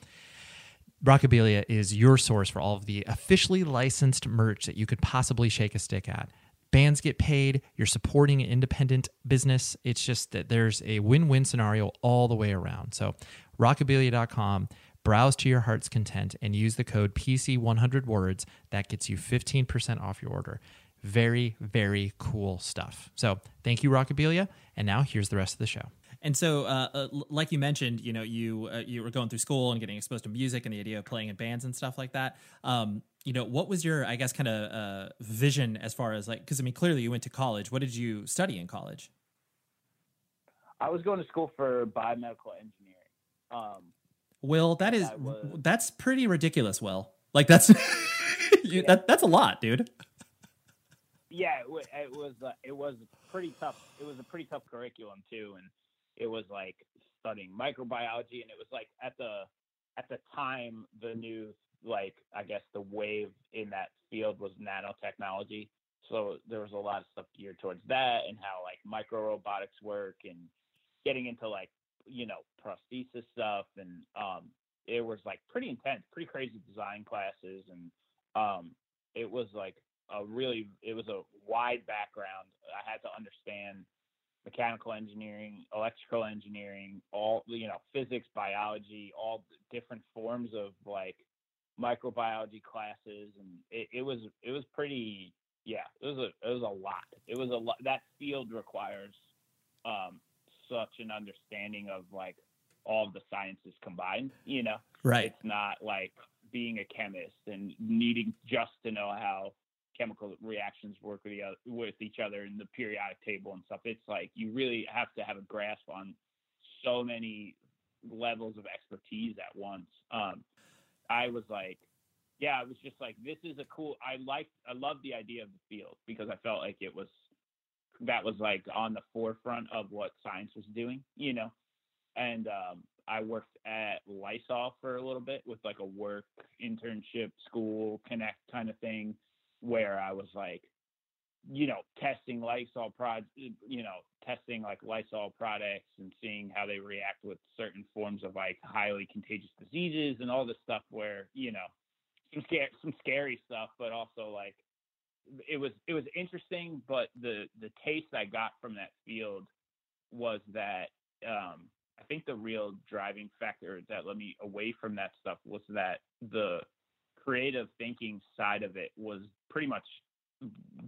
Rockabilia is your source for all of the officially licensed merch that you could possibly shake a stick at. Bands get paid, you're supporting an independent business. It's just that there's a win win scenario all the way around. So, rockabilia.com, browse to your heart's content, and use the code PC100 words. That gets you 15% off your order. Very, very cool stuff. So, thank you, Rockabilia. And now here's the rest of the show. And so, uh, uh, like you mentioned, you know, you uh, you were going through school and getting exposed to music and the idea of playing in bands and stuff like that. Um, you know, what was your, I guess, kind of uh, vision as far as like, because I mean, clearly you went to college. What did you study in college? I was going to school for biomedical engineering. Um, Will, that is was... that's pretty ridiculous. Will, like that's you, Yeah. that, that's a lot, dude. yeah, it, it was uh, it was pretty tough. It was a pretty tough curriculum too, and it was like studying microbiology, and it was like at the at the time the new like I guess the wave in that field was nanotechnology. So there was a lot of stuff geared towards that and how like micro robotics work and getting into like you know prosthesis stuff and um it was like pretty intense, pretty crazy design classes and um it was like a really it was a wide background. I had to understand mechanical engineering, electrical engineering, all you know, physics, biology, all different forms of like microbiology classes, and it, it was it was pretty yeah, it was a it was a lot. It was a lot. That field requires um, such an understanding of like all of the sciences combined. You know, right? It's not like being a chemist and needing just to know how chemical reactions work with, other, with each other in the periodic table and stuff. It's like you really have to have a grasp on so many levels of expertise at once. Um, I was like, yeah, I was just like, this is a cool. I liked, I loved the idea of the field because I felt like it was that was like on the forefront of what science was doing, you know. And um, I worked at Lysol for a little bit with like a work internship, school connect kind of thing where I was like, you know, testing Lysol prod, you know, testing like Lysol products and seeing how they react with certain forms of like highly contagious diseases and all this stuff where, you know, some scary, some scary stuff, but also like it was, it was interesting, but the, the taste I got from that field was that, um, I think the real driving factor that led me away from that stuff was that the creative thinking side of it was pretty much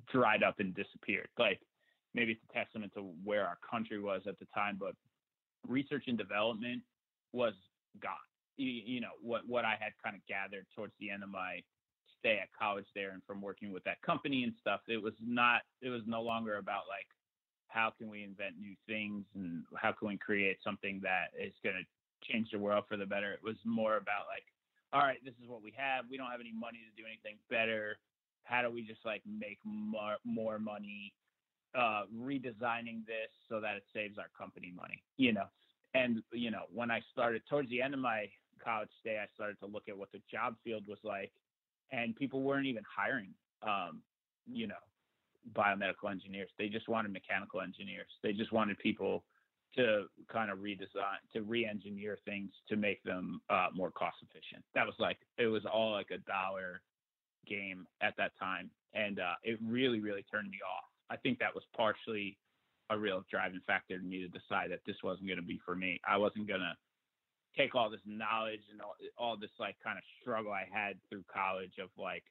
dried up and disappeared. Like maybe it's a testament to where our country was at the time, but research and development was gone. You, you know what what I had kind of gathered towards the end of my stay at college there and from working with that company and stuff. It was not. It was no longer about like how can we invent new things and how can we create something that is going to change the world for the better. It was more about like all right, this is what we have. We don't have any money to do anything better. How do we just like make more more money uh, redesigning this so that it saves our company money? You know, and you know when I started towards the end of my college stay, I started to look at what the job field was like, and people weren't even hiring. Um, you know, biomedical engineers. They just wanted mechanical engineers. They just wanted people to kind of redesign to re-engineer things to make them uh, more cost efficient. That was like it was all like a dollar game at that time and uh, it really really turned me off. I think that was partially a real driving factor to me to decide that this wasn't going to be for me. I wasn't going to take all this knowledge and all, all this like kind of struggle i had through college of like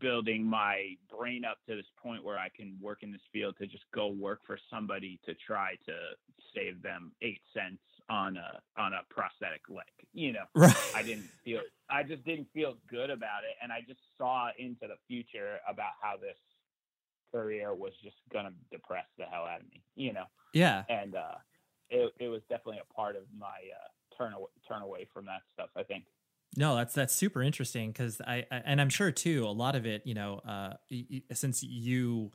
building my brain up to this point where I can work in this field to just go work for somebody to try to save them eight cents on a on a prosthetic leg. You know, right. I didn't feel I just didn't feel good about it, and I just saw into the future about how this career was just gonna depress the hell out of me. You know. Yeah. And uh, it it was definitely a part of my uh, turn away, turn away from that stuff. I think. No, that's that's super interesting because I, I, and I'm sure too a lot of it, you know, uh, y- since you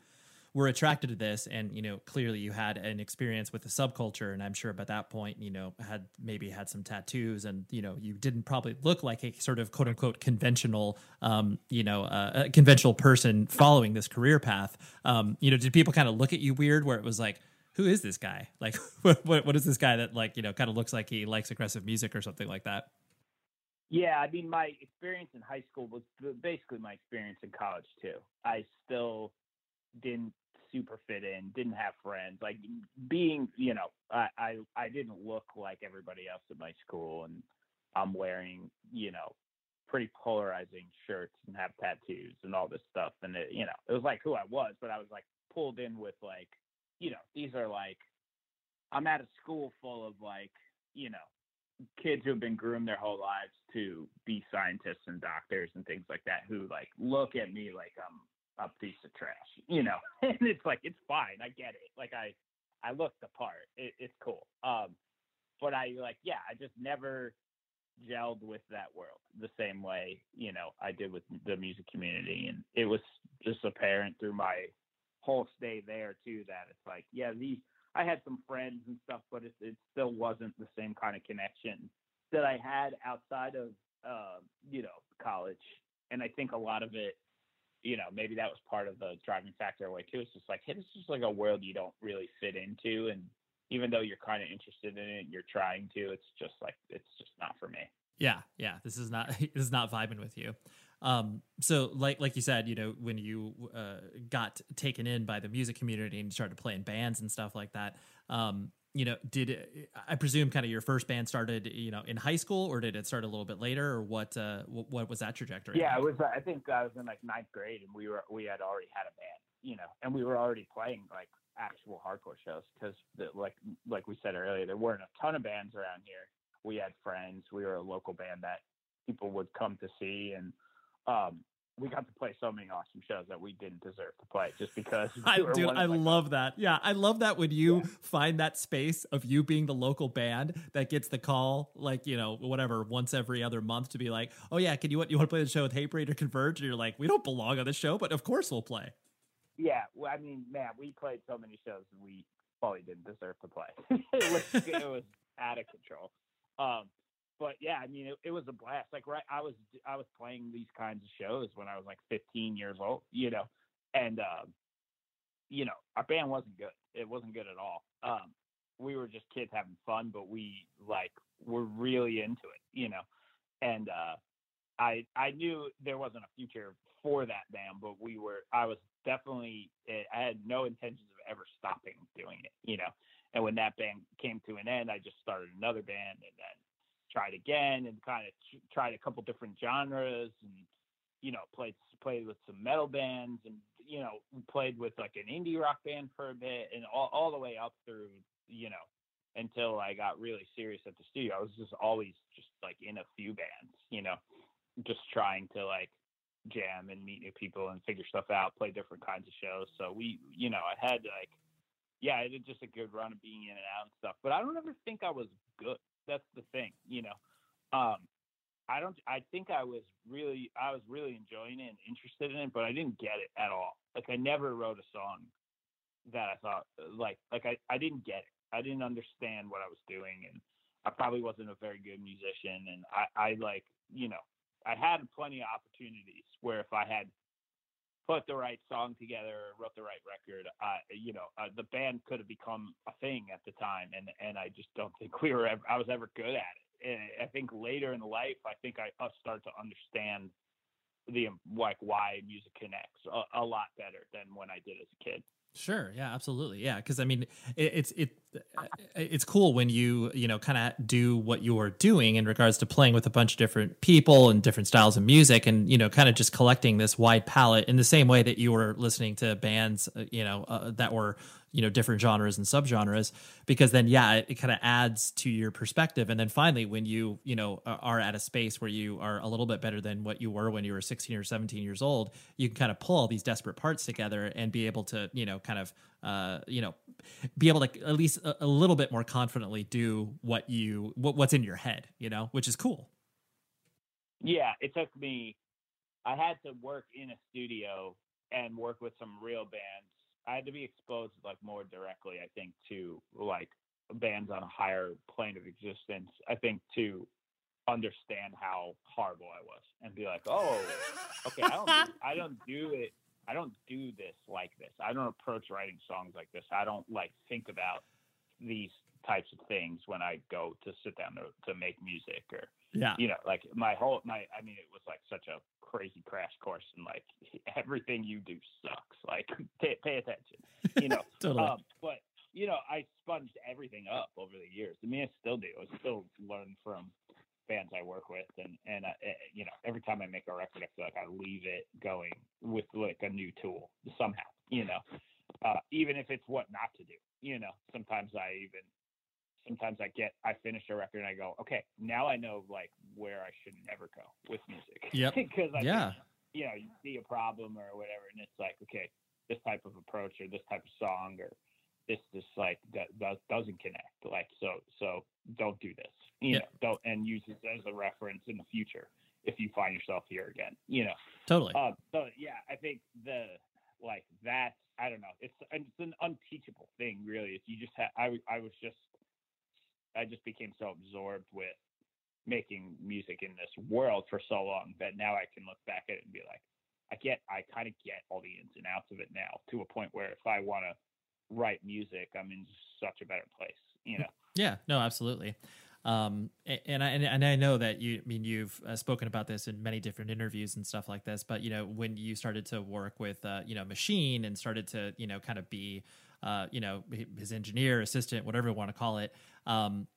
were attracted to this and you know clearly you had an experience with the subculture and i'm sure by that point you know had maybe had some tattoos and you know you didn't probably look like a sort of quote unquote conventional um, you know uh, a conventional person following this career path. Um, you know did people kind of look at you weird where it was like who is this guy? Like what, what is this guy that like you know kind of looks like he likes aggressive music or something like that yeah, I mean, my experience in high school was basically my experience in college too. I still didn't super fit in, didn't have friends. Like being, you know, I I, I didn't look like everybody else at my school, and I'm wearing, you know, pretty polarizing shirts and have tattoos and all this stuff, and it, you know, it was like who I was, but I was like pulled in with like, you know, these are like, I'm at a school full of like, you know, kids who have been groomed their whole lives to be scientists and doctors and things like that who like look at me like I'm a piece of trash, you know. and it's like it's fine, I get it. Like I I look the part. It, it's cool. Um but I like yeah, I just never gelled with that world the same way, you know, I did with the music community and it was just apparent through my whole stay there too that it's like yeah, these I had some friends and stuff, but it, it still wasn't the same kind of connection that I had outside of uh, you know, college, and I think a lot of it, you know, maybe that was part of the driving factor away too. It's just like, hey, this is like a world you don't really fit into, and even though you're kind of interested in it, you're trying to. It's just like it's just not for me. Yeah, yeah. This is not this is not vibing with you. Um, so like like you said, you know, when you uh, got taken in by the music community and started playing bands and stuff like that, um, you know, did I presume kind of your first band started, you know, in high school, or did it start a little bit later, or what? Uh, what, what was that trajectory? Yeah, it was. I think I was in like ninth grade, and we were we had already had a band, you know, and we were already playing like actual hardcore shows because, like like we said earlier, there weren't a ton of bands around here. We had friends. We were a local band that people would come to see, and um, we got to play so many awesome shows that we didn't deserve to play just because. I, dude, I like love that. Yeah, I love that when you yeah. find that space of you being the local band that gets the call, like you know, whatever, once every other month to be like, oh yeah, can you what you want to play the show with Hatebreed or Converge? And you're like, we don't belong on the show, but of course we'll play. Yeah, well, I mean, man, we played so many shows we probably didn't deserve to play. it, was, it was out of control. Um, but yeah, I mean, it, it, was a blast. Like, right, I was I was playing these kinds of shows when I was like 15 years old, you know, and um, you know, our band wasn't good. It wasn't good at all. Um, we were just kids having fun, but we like were really into it, you know, and uh, I I knew there wasn't a future for that band, but we were. I was definitely. Eh, I had no intentions of ever stopping doing it, you know. And when that band came to an end, I just started another band, and then tried again and kind of tried a couple different genres and you know played played with some metal bands and you know played with like an indie rock band for a bit and all, all the way up through you know until I got really serious at the studio. I was just always just like in a few bands, you know, just trying to like jam and meet new people and figure stuff out, play different kinds of shows. So we, you know, I had like, yeah, I did just a good run of being in and out and stuff. But I don't ever think I was good that's the thing, you know. Um, I don't. I think I was really, I was really enjoying it and interested in it, but I didn't get it at all. Like I never wrote a song that I thought like like I I didn't get it. I didn't understand what I was doing, and I probably wasn't a very good musician. And I I like you know I had plenty of opportunities where if I had put the right song together, wrote the right record, uh, you know, uh, the band could have become a thing at the time, and and I just don't think we were ever, I was ever good at it. And I think later in life, I think I start to understand the like why music connects a, a lot better than when I did as a kid. Sure. Yeah. Absolutely. Yeah. Because I mean, it, it's it it's cool when you you know kind of do what you're doing in regards to playing with a bunch of different people and different styles of music, and you know kind of just collecting this wide palette in the same way that you were listening to bands, uh, you know, uh, that were you know different genres and subgenres because then yeah it, it kind of adds to your perspective. And then finally when you you know are at a space where you are a little bit better than what you were when you were 16 or 17 years old you can kind of pull all these desperate parts together and be able to you know kind of uh you know be able to at least a, a little bit more confidently do what you what, what's in your head you know which is cool yeah it took me i had to work in a studio and work with some real bands I had to be exposed like more directly, I think, to like bands on a higher plane of existence. I think to understand how horrible I was and be like, oh, okay, I don't, do, I don't do it. I don't do this like this. I don't approach writing songs like this. I don't like think about these types of things when I go to sit down to, to make music or yeah you know like my whole my I mean it was like such a crazy crash course and like everything you do sucks like pay, pay attention you know totally. Um, but you know I sponged everything up over the years I mean I still do I still learn from bands I work with and and uh, eh, you know every time I make a record I feel like I leave it going with like a new tool somehow you know uh, even if it's what not to do you know sometimes I even sometimes I get I finish a record and I go, okay, now I know like where I should never go with music. Yep. Because I yeah. You know, you see a problem or whatever, and it's like, okay, this type of approach or this type of song or this this like that, doesn't connect. Like so so don't do this. You yep. know, don't and use this as a reference in the future if you find yourself here again. You know. Totally. Um, so yeah, I think the like that I don't know. It's it's an unteachable thing, really. If you just had, I I was just I just became so absorbed with making music in this world for so long that now I can look back at it and be like, I get, I kind of get all the ins and outs of it now to a point where if I want to write music, I'm in such a better place, you know? Yeah, no, absolutely. Um, and I and I know that you I mean you've uh, spoken about this in many different interviews and stuff like this. But you know when you started to work with uh, you know Machine and started to you know kind of be uh, you know his engineer, assistant, whatever you want to call it. Um,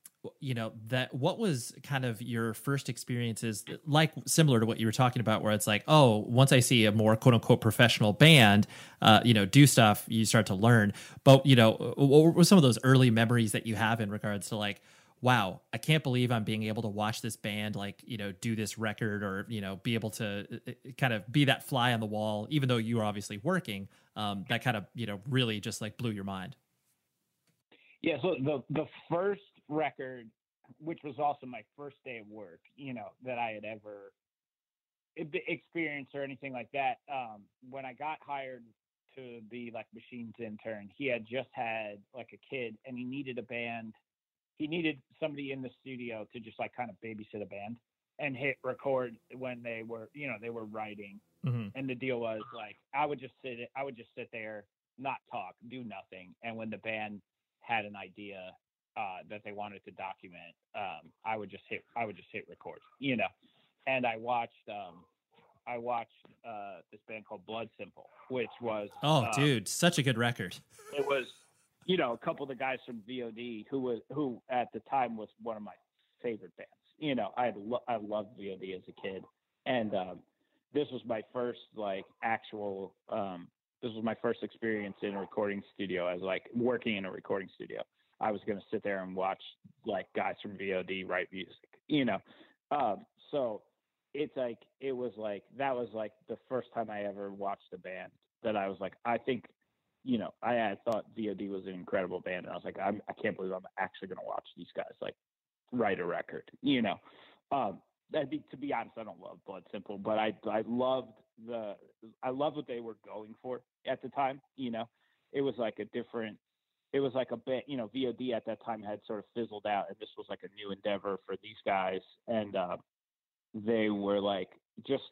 you know that what was kind of your first experiences like similar to what you were talking about where it's like oh once i see a more quote unquote professional band uh, you know do stuff you start to learn but you know what were some of those early memories that you have in regards to like wow, I can't believe I'm being able to watch this band like, you know, do this record or, you know, be able to uh, uh, kind of be that fly on the wall, even though you were obviously working, um, that kind of, you know, really just like blew your mind. Yeah. So the, the first record, which was also my first day of work, you know, that I had ever experienced or anything like that. Um, when I got hired to be like Machine's intern, he had just had like a kid and he needed a band he needed somebody in the studio to just like kind of babysit a band and hit record when they were you know they were writing mm-hmm. and the deal was like i would just sit i would just sit there not talk do nothing and when the band had an idea uh, that they wanted to document um, i would just hit i would just hit record you know and i watched um, i watched uh, this band called Blood Simple which was oh um, dude such a good record it was you know, a couple of the guys from VOD who was who at the time was one of my favorite bands. You know, I lo- I loved VOD as a kid, and um, this was my first like actual. Um, this was my first experience in a recording studio as like working in a recording studio. I was gonna sit there and watch like guys from VOD write music. You know, um, so it's like it was like that was like the first time I ever watched a band that I was like I think you know, I had thought VOD was an incredible band, and I was like, I'm, I can't believe I'm actually going to watch these guys like write a record. You know, um, to be honest, I don't love Blood Simple, but I I loved the I love what they were going for at the time. You know, it was like a different. It was like a bit, you know, VOD at that time had sort of fizzled out, and this was like a new endeavor for these guys, and uh, they were like just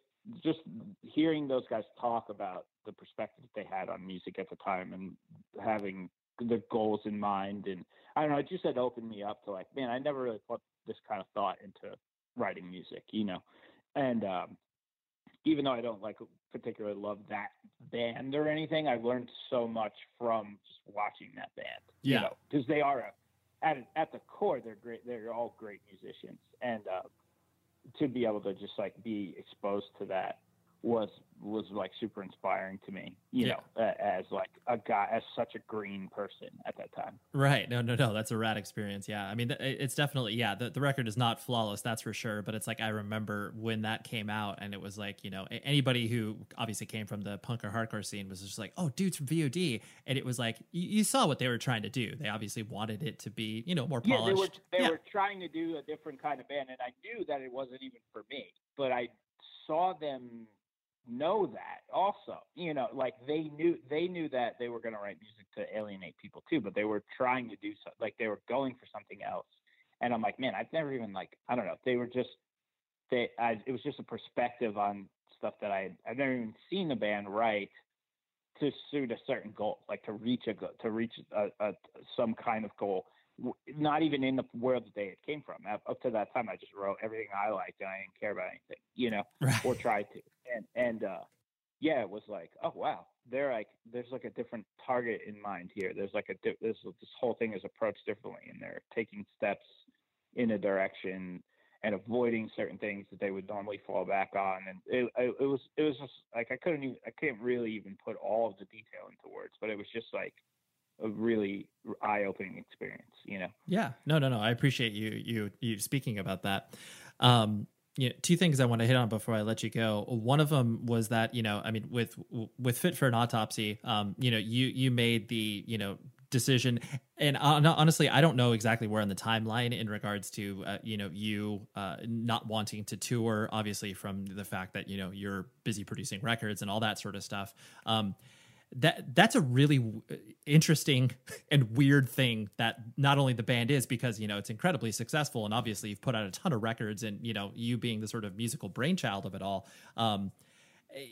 just hearing those guys talk about the perspective that they had on music at the time and having the goals in mind and I don't know, it just had opened me up to like, man, I never really put this kind of thought into writing music, you know. And um even though I don't like particularly love that band or anything, I learned so much from just watching that band. Yeah. You know, because they are a, at at the core, they're great. They're all great musicians, and uh, to be able to just like be exposed to that was was like super inspiring to me you yeah. know uh, as like a guy as such a green person at that time. Right. No no no. That's a rad experience. Yeah. I mean it's definitely yeah the, the record is not flawless that's for sure but it's like i remember when that came out and it was like you know anybody who obviously came from the punk or hardcore scene was just like oh dudes from VOD and it was like you, you saw what they were trying to do. They obviously wanted it to be you know more polished yeah, they were they yeah. were trying to do a different kind of band and i knew that it wasn't even for me but i saw them know that also you know like they knew they knew that they were going to write music to alienate people too but they were trying to do so like they were going for something else and i'm like man i've never even like i don't know they were just they I, it was just a perspective on stuff that i i've never even seen the band write to suit a certain goal like to reach a to reach a, a some kind of goal not even in the world that they came from. Up to that time, I just wrote everything I liked, and I didn't care about anything, you know, right. or tried to. And and uh, yeah, it was like, oh wow, they're like, there's like a different target in mind here. There's like a this this whole thing is approached differently, and they're taking steps in a direction and avoiding certain things that they would normally fall back on. And it, it, it was it was just like I couldn't even I can't really even put all of the detail into words, but it was just like a really eye-opening experience you know yeah no no no i appreciate you you you speaking about that um you know, two things I want to hit on before I let you go. One of them was that you know, I mean, with with Fit for an Autopsy, um, you know, you you made the you know decision, and honestly, I don't know exactly where on the timeline in regards to uh, you know you uh, not wanting to tour, obviously from the fact that you know you're busy producing records and all that sort of stuff. Um, that that's a really interesting and weird thing that not only the band is because you know it's incredibly successful and obviously you've put out a ton of records and you know you being the sort of musical brainchild of it all um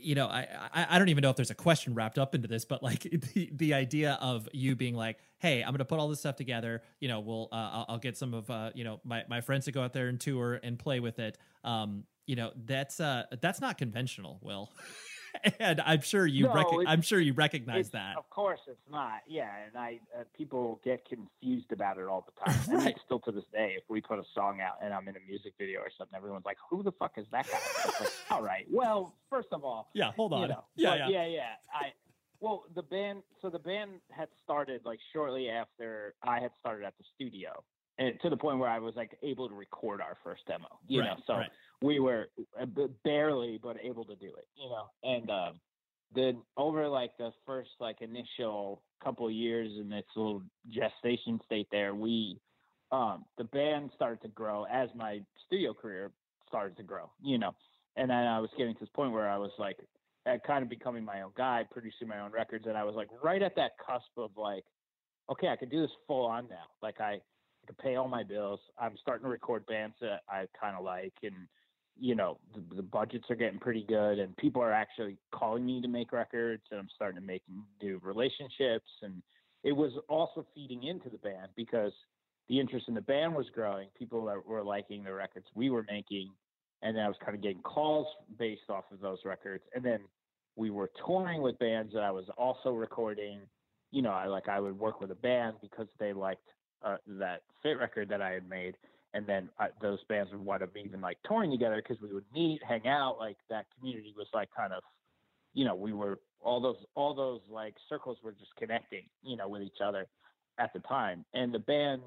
you know I, I i don't even know if there's a question wrapped up into this but like the the idea of you being like hey i'm gonna put all this stuff together. You know we'll uh, I'll, I'll, get some of uh you know my my friends to go out there and tour and play with it. Um you know that's uh that's not conventional Will and I'm sure you no, rec- I'm sure you recognize that. Of course, it's not. Yeah, and I uh, people get confused about it all the time. right. And still to this day, if we put a song out and I'm in a music video or something, everyone's like, "Who the fuck is that guy?" like, all right. Well, first of all, yeah. Hold on. You know, yeah, yeah, yeah, yeah. I well, the band. So the band had started like shortly after I had started at the studio, and to the point where I was like able to record our first demo. You right, know, so. Right we were uh, barely but able to do it, you know. And um, then over like the first like initial couple years in this little gestation state there, we um, the band started to grow as my studio career started to grow, you know. And then I was getting to this point where I was like kind of becoming my own guy, producing my own records, and I was like right at that cusp of like, okay, I could do this full on now. Like I, Could pay all my bills. I'm starting to record bands that I kind of like, and you know the, the, budgets are getting pretty good and people are actually calling me to make records and i'm starting to make new relationships and it was also feeding into the band because the interest in the band was growing people were liking the records we were making and then i was kind of getting calls based off of those records and then we were touring with bands that i was also recording you know i like i would work with a band because they liked uh, that fit record that i had made and then uh, those bands would wind up even like touring together because we would meet, hang out. Like that community was like kind of, you know, we were all those all those like circles were just connecting, you know, with each other at the time. And the band,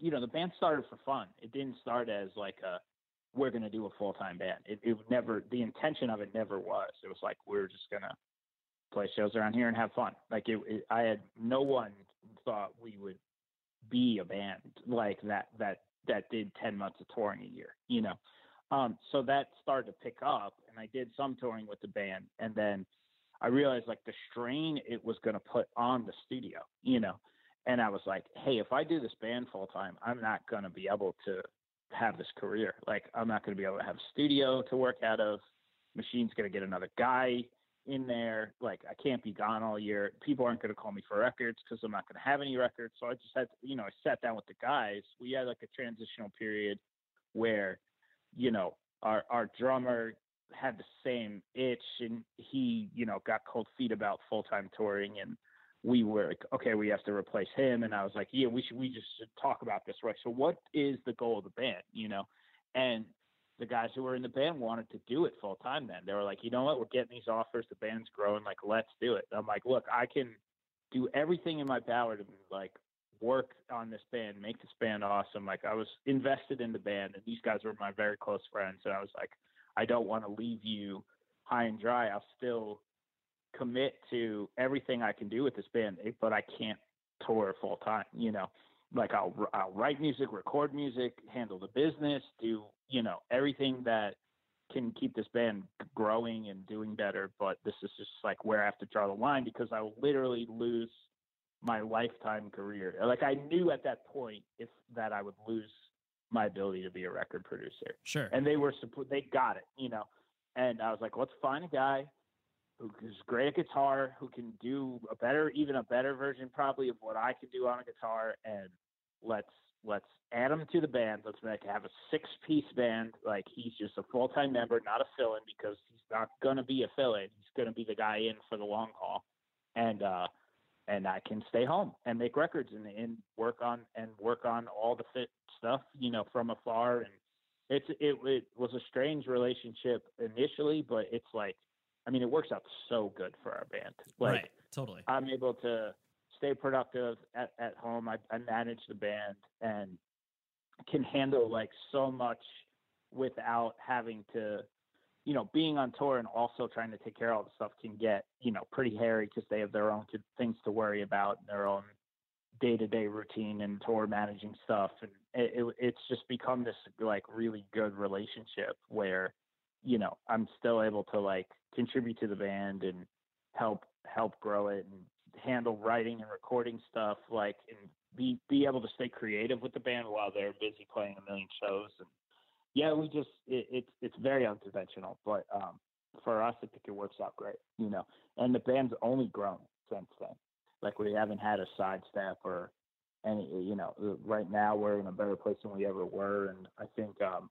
you know, the band started for fun. It didn't start as like a we're gonna do a full time band. It, it never the intention of it never was. It was like we we're just gonna play shows around here and have fun. Like it, it I had no one thought we would be a band like that that that did 10 months of touring a year, you know. Um, so that started to pick up, and I did some touring with the band, and then I realized like the strain it was going to put on the studio, you know. And I was like, hey, if I do this band full time, I'm not going to be able to have this career. Like, I'm not going to be able to have a studio to work out of. Machine's going to get another guy in there. Like I can't be gone all year. People aren't going to call me for records because I'm not going to have any records. So I just had, to, you know, I sat down with the guys. We had like a transitional period where, you know, our our drummer had the same itch and he, you know, got cold feet about full time touring and we were like, okay, we have to replace him. And I was like, yeah, we should, we just should talk about this, right? So what is the goal of the band, you know? And the guys who were in the band wanted to do it full time then. They were like, you know what, we're getting these offers, the band's growing, like let's do it. I'm like, look, I can do everything in my power to like work on this band, make this band awesome. Like I was invested in the band and these guys were my very close friends. And I was like, I don't want to leave you high and dry. I'll still commit to everything I can do with this band, but I can't tour full time, you know like I'll I'll write music, record music, handle the business, do you know everything that can keep this band growing and doing better. But this is just like where I have to draw the line because I will literally lose my lifetime career. Like I knew at that point if that I would lose my ability to be a record producer. Sure. And they were they got it, you know. And I was like, let's find a guy who's great at guitar, who can do a better, even a better version probably of what I can do on a guitar, and let's let's add him to the band. Let's make have a six piece band. Like he's just a full time member, not a fill in, because he's not gonna be a fill in. He's gonna be the guy in for the long haul, and uh, and I can stay home and make records and, and work on and work on all the fit stuff, you know, from afar. And it's it it was a strange relationship initially, but it's like I mean, it works out so good for our band. Like, right, totally. I'm able to stay productive at, at home. I, I manage the band and can handle like so much without having to, you know, being on tour and also trying to take care of all the stuff can get, you know, pretty hairy because they have their own things to worry about, and their own day to day routine and tour managing stuff. And it, it, it's just become this like really good relationship where, you know, I'm still able to like contribute to the band and help help grow it and handle writing and recording stuff, like and be be able to stay creative with the band while they're busy playing a million shows. And yeah, we just it, it's it's very unconventional, but um, for us, I think it works out great, you know. And the band's only grown since then. Like we haven't had a side staff or any, you know. Right now, we're in a better place than we ever were, and I think um,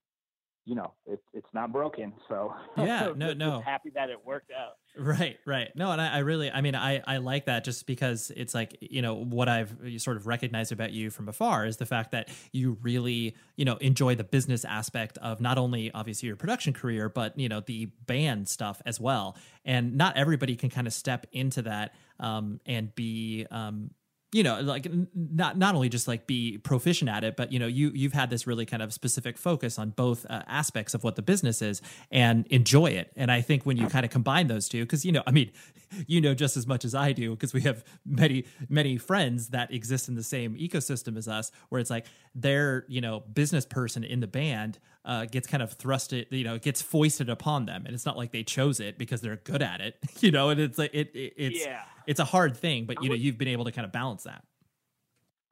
you know, it, it's not broken. So yeah, no, no, happy that it worked out. Right, right. No, and I, I, really, I mean, I, I like that just because it's like, you know, what I've sort of recognized about you from afar is the fact that you really, you know, enjoy the business aspect of not only obviously your production career, but, you know, the band stuff as well. And not everybody can kind of step into that um, and be, um, you know like not not only just like be proficient at it but you know you you've had this really kind of specific focus on both uh, aspects of what the business is and enjoy it. And i think when you kind of combine those two because you know i mean you know just as much as i do because we have many many friends that exist in the same ecosystem as us where it's like their you know business person in the band uh, gets kind of thrusted you know gets foisted upon them. And it's not like they chose it because they're good at it you know? And it's like it, it it's yeah it's a hard thing, but you know, you've been able to kind of balance that.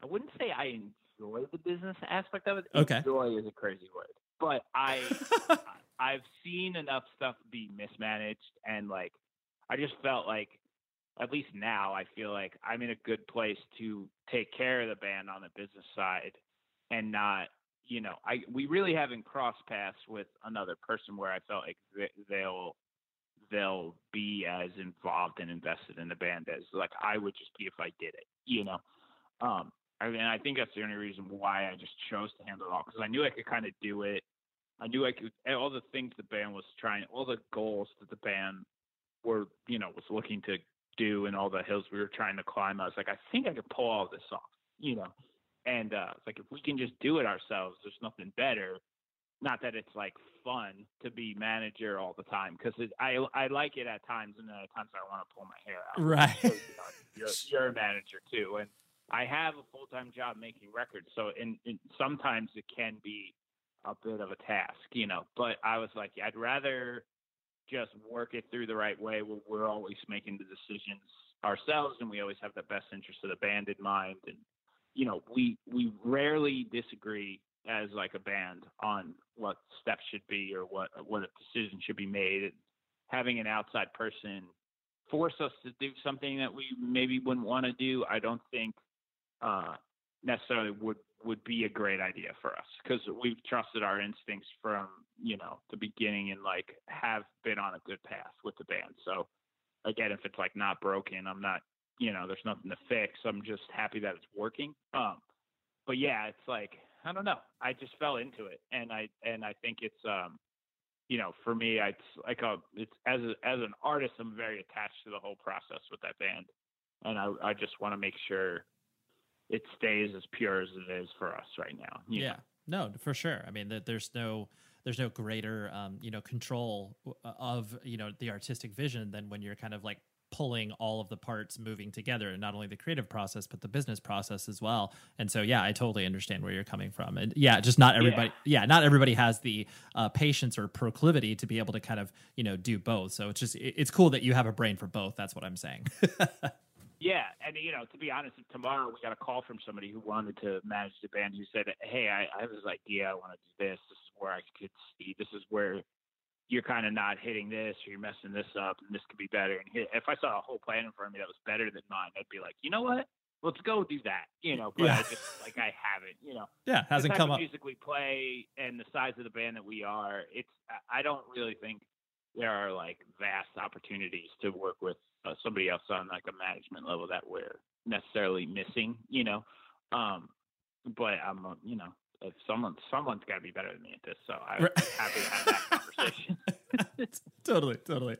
I wouldn't say I enjoy the business aspect of it. Okay. Enjoy is a crazy word. But I I've seen enough stuff be mismanaged and like I just felt like at least now I feel like I'm in a good place to take care of the band on the business side and not you know I we really haven't crossed paths with another person where I felt like they'll they'll be as involved and invested in the band as like I would just be if I did it, you know. Um, I mean, I think that's the only reason why I just chose to handle it all because I knew I could kind of do it. I knew I could all the things the band was trying, all the goals that the band were, you know, was looking to do, and all the hills we were trying to climb. I was like, I think I could pull all this off, you know. And uh, it's like if we can just do it ourselves, there's nothing better not that it's like fun to be manager all the time because I I like it at times and then at times I want to pull my hair out. Right. You're, you're, a manager too, and I have a full time job making records, so and sometimes it can be a bit of a task, you know. But I was like, I'd rather just work it through the right way. Where we're always making the decisions ourselves, and we always have the best interest of the band in mind, and you know, we we rarely disagree as like a band on what steps should be or what what a decision should be made. Having an outside person force us to do something that we maybe wouldn't want to do, I don't think uh, necessarily would would be a great idea for us because we've trusted our instincts from you know the beginning and like have been on a good path with the band. So again, if it's like not broken, I'm not you know there's nothing to fix. I'm just happy that it's working. Um, but yeah, it's like I don't know. I just fell into it, and I and I think it's um, you know, for me, it's like a it's as a, as an artist, I'm very attached to the whole process with that band, and I I just want to make sure it stays as pure as it is for us right now. Yeah, know? no, for sure. I mean, there's no there's no greater um, you know control uh, of you know the artistic vision than when you're kind of like pulling all of the parts moving together and not only the creative process but the business process as well. And so yeah i totally understand where you're coming from. And yeah just not everybody yeah, yeah not everybody has the uh, patience or proclivity to be able to kind of you know do both. So it's just it's cool that you have a brain for both. That's what i'm saying. Yeah. And you know to be honest tomorrow we got a call from somebody who wanted to manage the band who said hey i, I have this idea. I want to do this. This is where i could see this is where you're kind of not hitting this or you're messing this up and this could be better. And if I saw a whole plan in front of me that was better than mine, I'd be like, you know what? Let's go do that. You know, but yeah. I just like I haven't. You know, yeah, hasn't the come up. Music we play and the size of the band that we are, it's I don't really think there are like vast opportunities to work with uh, somebody else on like a management level that we're necessarily missing. You know, um, but I'm uh, you know if someone someone's got to be better than me at this. So I'm right. happy to have that conversation. totally, totally.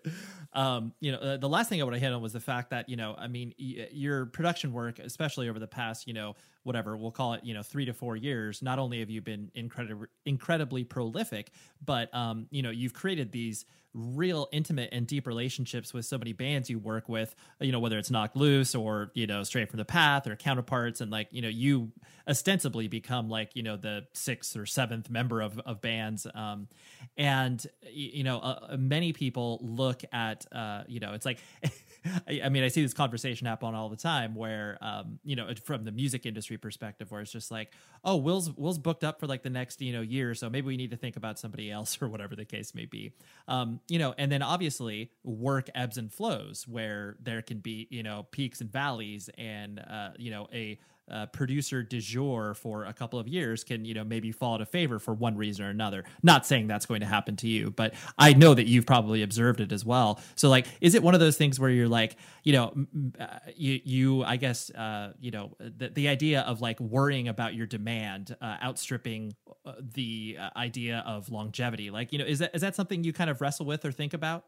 Um, you know, uh, the last thing I want to hit on was the fact that you know, I mean, y- your production work, especially over the past, you know, whatever we'll call it, you know, three to four years. Not only have you been incredibly, incredibly prolific, but um, you know, you've created these real intimate and deep relationships with so many bands you work with, you know, whether it's Knocked Loose or, you know, Stray from the Path or Counterparts. And like, you know, you ostensibly become like, you know, the sixth or seventh member of, of bands. Um, and, you know, uh, many people look at, uh, you know, it's like, I, I, mean, I see this conversation happen all the time where, um, you know, from the music industry perspective, where it's just like, oh, Will's Will's booked up for like the next, you know, year, so maybe we need to think about somebody else or whatever the case may be. Um, you know, and then obviously work ebbs and flows where there can be, you know, peaks and valleys, and uh, you know, a uh, producer de jour for a couple of years can you know maybe fall out of favor for one reason or another. Not saying that's going to happen to you but i know that you've probably observed it as well. So like is it one of those things where you're like you know uh, you, you i guess uh, you know the, the idea of like worrying about your demand uh, outstripping uh, the uh, idea of longevity like you know is that is that something you kind of wrestle with or think about?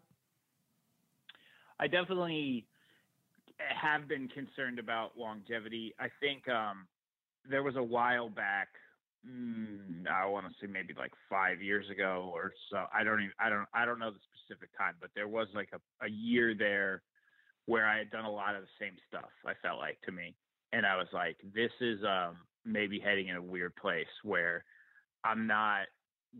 I definitely have been concerned about longevity. I think um, there was a while back. Mm, I want to say maybe like five years ago or so. I don't even. I don't. I don't know the specific time, but there was like a, a year there where I had done a lot of the same stuff. I felt like to me, and I was like, this is um, maybe heading in a weird place where I'm not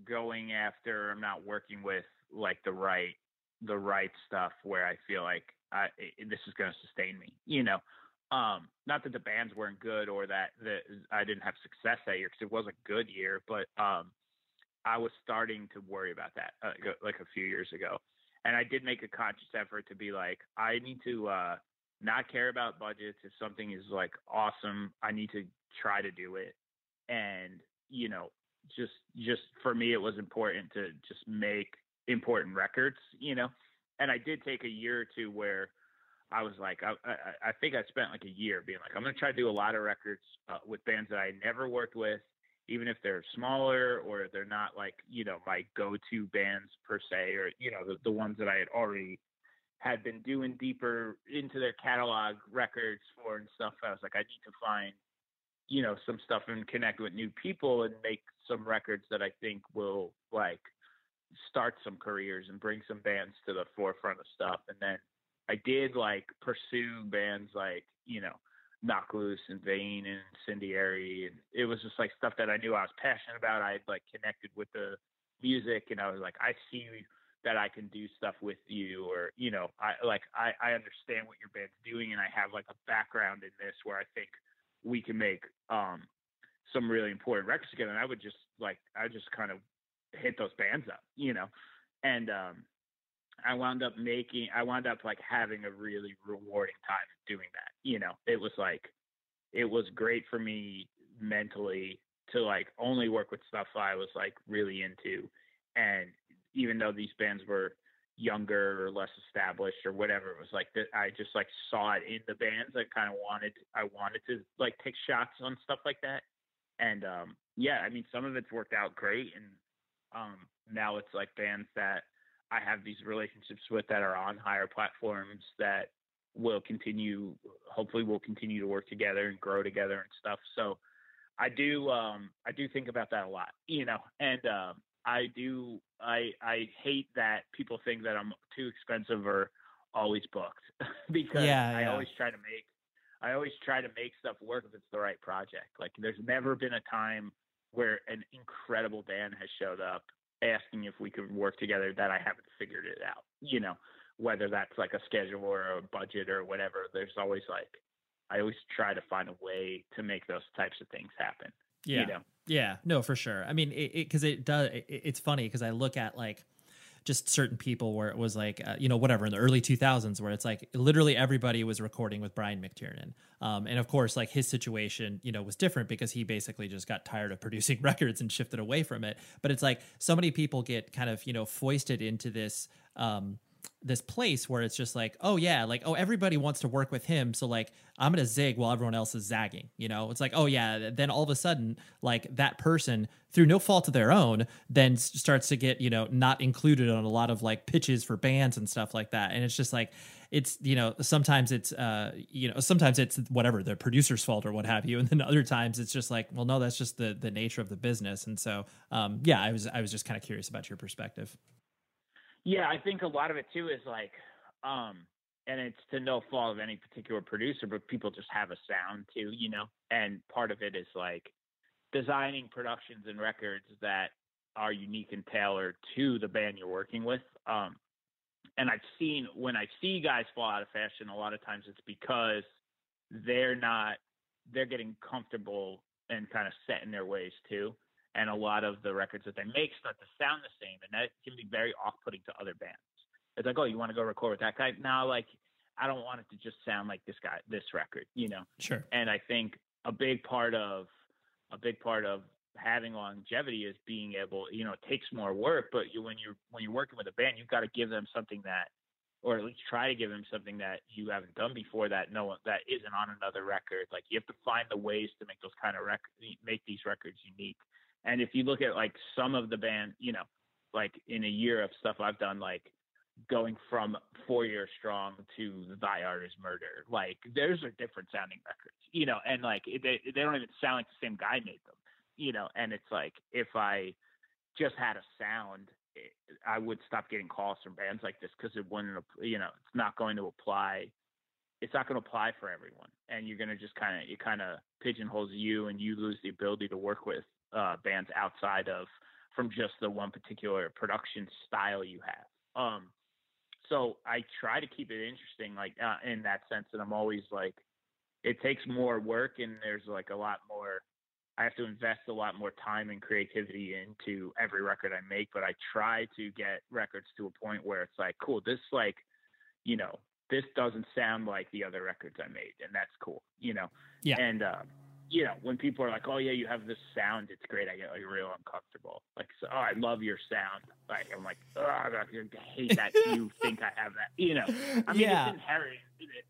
going after. I'm not working with like the right the right stuff where I feel like I, this is going to sustain me, you know. Um, not that the bands weren't good or that that I didn't have success that year because it was a good year, but um, I was starting to worry about that uh, like a few years ago, and I did make a conscious effort to be like, I need to uh, not care about budgets. If something is like awesome, I need to try to do it, and you know, just just for me, it was important to just make important records, you know and I did take a year or two where I was like, I, I, I think I spent like a year being like, I'm going to try to do a lot of records uh, with bands that I never worked with, even if they're smaller or they're not like, you know, my go-to bands per se, or, you know, the, the ones that I had already had been doing deeper into their catalog records for and stuff. I was like, I need to find, you know, some stuff and connect with new people and make some records that I think will like start some careers and bring some bands to the forefront of stuff. And then I did like pursue bands like, you know, Knocked Loose and Vein and Incendiary. And it was just like stuff that I knew I was passionate about. I had like connected with the music and I was like, I see that I can do stuff with you or, you know, I like, I, I understand what your band's doing and I have like a background in this where I think we can make, um, some really important records together. And I would just like, I just kind of hit those bands up, you know. And um, I wound up making, I wound up like having a really rewarding time doing that. You know, it was like, it was great for me mentally to like only work with stuff I was like really into. And even though these bands were younger or less established or whatever, it was like that. I just like saw it in the bands. I kind of wanted, I wanted to like take shots on stuff like that. And um, yeah, I mean, some of it's worked out great, and um, now it's like bands that I have these relationships with that are on higher platforms that will continue, hopefully will continue to work together and grow together and stuff. So I do, um, I do think about that a lot, you know, and, um, I do, I, I hate that people think that I'm too expensive or always booked because yeah, I yeah. always try to make, I always try to make stuff work if it's the right project. Like there's never been a time where an incredible band has showed up asking if we could work together that I haven't figured it out. You know, whether that's like a schedule or a budget or whatever, there's always like I always try to find a way to make those types of things happen. Yeah. You know? Yeah. No, for sure. I mean, it, it cause it does, it, it's funny because I look at like, just certain people where it was like uh, you know whatever in the early 2000s where it's like literally everybody was recording with Brian McTernan. Um, and of course like his situation you know was different because he basically just got tired of producing records and shifted away from it. But it's like so many people get kind of you know foisted into this um, this place where it's just like, oh yeah, like oh everybody wants to work with him, so like I'm gonna zig while everyone else is zagging. You know, it's like oh yeah, then all of a sudden like that person through no fault of their own then starts to get you know not included on a lot of like pitches for bands and stuff like that, and it's just like it's you know sometimes it's uh you know sometimes it's whatever the producer's fault or what have you. And then other times it's just like well no that's just the the nature of the business. And so um yeah i was i was just kind of curious about your perspective yeah, I think a lot of it too is like, um, and it's to no fault of any particular producer, but people just have a sound too, you know. And part of it is like designing productions and records that are unique and tailored to the band you're working with. Um, and I've seen when I see guys fall out of fashion, a lot of times it's because they're not they're getting comfortable and kind of set in their ways too. And a lot of the records that they make start to sound the same, and that can be very off-putting to other bands. It's like, oh, you want to go record with that guy? Now, like, I don't want it to just sound like this guy, this record, you know. Sure. And I think a big part of a big part of having longevity is being able, you know, it takes more work, but you when you're when you're working with a band, you've got to give them something that or at least try to give them something that you haven't done before that no one that isn't on another record. Like you have to find the ways to make those kind of records make these records unique. And if you look at like some of the band, you know, like in a year of stuff I've done, like going from Four Year Strong to Thy Art Is Murder like those are different sounding records you know and like they, they don't even sound like the same guy made them you know, and it's like if I just had a sound, eh, I would stop getting calls from bands like this because it wouldn't, you know, it's not going to apply. It's not going to apply for everyone, and you're going to just kind of it kind of pigeonholes you, and you lose the ability to work with uh, bands outside of from just the one particular production style you have. Um, so I try to keep it interesting, like uh, in that sense, and I'm always like, it takes more work, and there's like a lot more I have to invest a lot more time and creativity into every record I make, but I try to get records to a point where it's like, cool, this like, you know, this doesn't sound like the other records I made, and that's cool, you know. Yeah. And uh, you know, when people are like, "Oh yeah, you have this sound, it's great," I get like real uncomfortable. Like, so, "Oh, I love your sound." Like, I'm like, "Oh, I hate that you think I have that." You know, I mean, Yeah. it's inherent.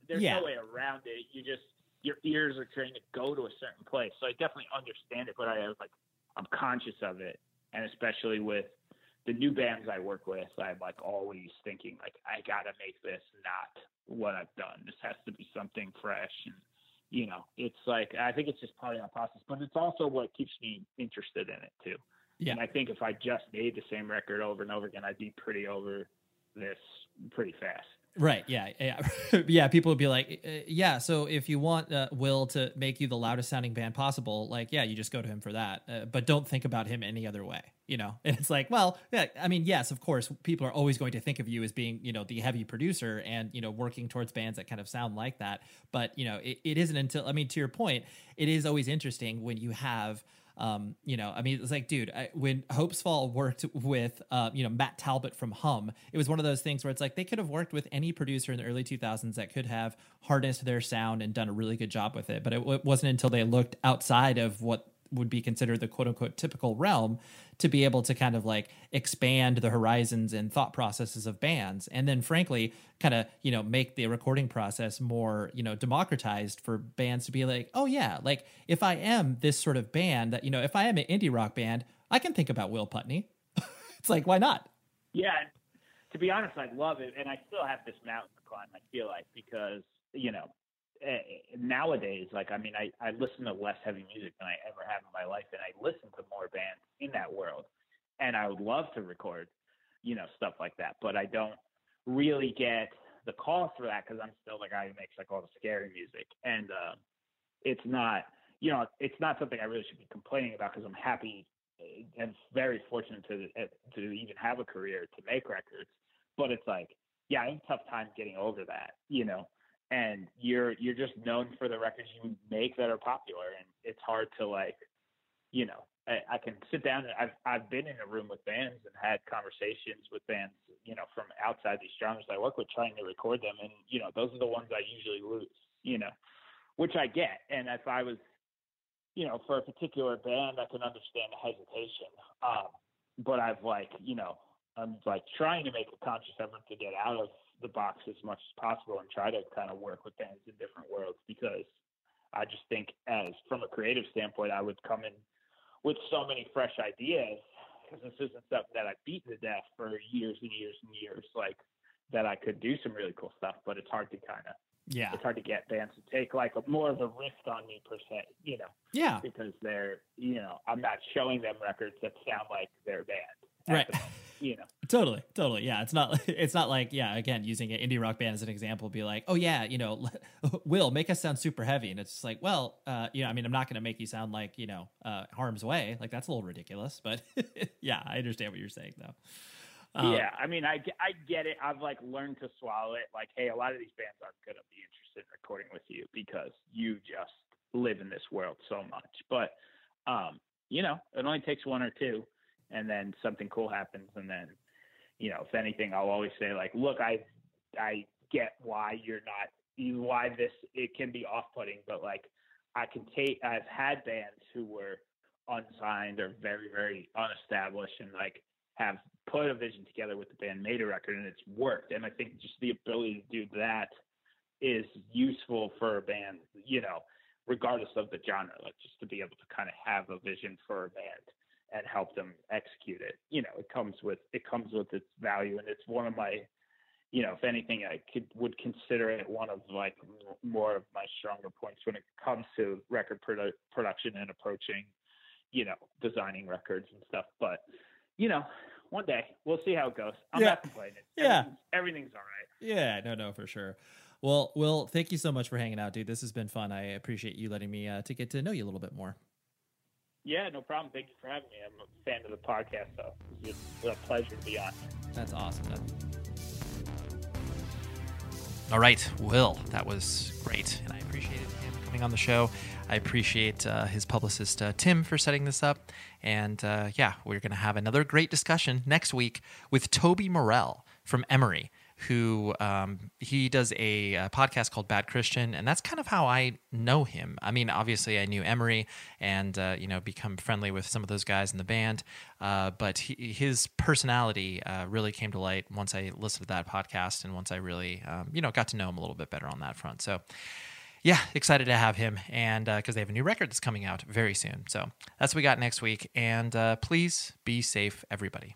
There's Yeah. no way around it. You just your ears are trained to go to a certain place. So I definitely understand it, but I was like, I'm conscious of it, and especially with the new bands I work with, I'm like always thinking like, I gotta make this not what I've done. This has to be something fresh, and you know, it's like I think it's just part of that process, but it's also what keeps me interested in it too. Yeah. And I think if I just made the same record over and over again, I'd be pretty over this pretty fast. Right. Yeah. Yeah. yeah. People would be like, uh, yeah. So if you want uh, Will to make you the loudest sounding band possible, like, yeah, you just go to him for that. Uh, but don't think about him any other way, you know? And it's like, well, yeah, I mean, yes, of course, people are always going to think of you as being, you know, the heavy producer and, you know, working towards bands that kind of sound like that. But, you know, it, it isn't until, I mean, to your point, it is always interesting when you have, um, you know, I mean, it's like, dude, I, when Hopesfall worked with, uh, you know, Matt Talbot from Hum, it was one of those things where it's like they could have worked with any producer in the early 2000s that could have harnessed their sound and done a really good job with it. But it, it wasn't until they looked outside of what would be considered the quote unquote typical realm to be able to kind of like expand the horizons and thought processes of bands and then frankly kind of you know make the recording process more you know democratized for bands to be like oh yeah like if i am this sort of band that you know if i am an indie rock band i can think about Will Putney it's like why not Yeah, to be honest, I love it, and I still have this mountain to climb. I feel like because you know nowadays, like I mean, I I listen to less heavy music than I ever have in my life, and I listen to more bands in that world, and I would love to record, you know, stuff like that, but I don't really get the call for that because I'm still the guy who makes like all the scary music, and uh, it's not, you know, it's not something I really should be complaining about because I'm happy uh, and very fortunate to to even have a career to make records. But it's like, yeah, I have a tough time getting over that, you know. And you're you're just known for the records you make that are popular, and it's hard to like, you know, I, I can sit down and I've I've been in a room with bands and had conversations with bands, you know, from outside these genres I work with, trying to record them, and you know, those are the ones I usually lose, you know, which I get. And if I was you know, for a particular band, I can understand the hesitation. Um, but I've like, you know, I'm like trying to make a conscious effort to get out of the box as much as possible and try to kind of work with bands in different worlds because I just think as from a creative standpoint, I would come in with so many fresh ideas because this isn't something that I've beaten to death for years and years and years, like that I could do some really cool stuff, but it's hard to kind of yeah it's hard to get bands to take like a more of a risk on me per se, you know, yeah because they're, you know, I'm not showing them records that sound like their band. Right. You know, Totally, totally. Yeah, it's not. It's not like yeah. Again, using an indie rock band as an example, be like, oh yeah, you know, Will make us sound super heavy, and it's just like, well, uh, you know, I mean, I'm not going to make you sound like you know, uh, Harm's Way. Like that's a little ridiculous, but yeah, I understand what you're saying though. Um, yeah, I mean, I, I get it. I've like learned to swallow it. Like, hey, a lot of these bands aren't going to be interested in recording with you because you just live in this world so much. But, um, you know, it only takes one or two, and then something cool happens, and then, you know, if anything, I'll always say like, look, I, I get why you're not, why this it can be off-putting, but like, I can take. I've had bands who were unsigned or very, very unestablished, and like have put a vision together with the band, made a record, and it's worked. And I think just the ability to do that is useful for a band, you know, regardless of the genre, like just to be able to kind of have a vision for a band and help them execute it. You know, it comes with it comes with its value, and it's one of my, you know, if anything, I could would consider it one of like more of my stronger points when it comes to record produ- production and approaching, you know, designing records and stuff. But you know, one day we'll see how it goes. I'm Yeah. not complaining. Yeah. Everything's, everything's all right. Yeah, no, no, for sure. Well, Will, thank you so much for hanging out, dude. This has been fun. I appreciate you letting me uh, to get to know you a little bit more. Yeah, no problem. Thank you for having me. I'm a fan of the podcast, so it's a pleasure to be on. That's awesome. All right, Will, that was great, and I appreciated him coming on the show. I appreciate uh, his publicist uh, Tim for setting this up, and uh, yeah, we're going to have another great discussion next week with Toby Morrell from Emery, who um, he does a, uh podcast called Bad Christian, and that's kind of how I know him. I mean, obviously, I knew Emery, and uh, you know, become friendly with some of those guys in the band, uh, but he, his personality uh, really came to light once I listened to that podcast, and once I really, um, you know, got to know him a little bit better on that front. So yeah, excited to have him, and because they have a new record that's coming out very soon. So that's what we got next week. And uh, please be safe, everybody.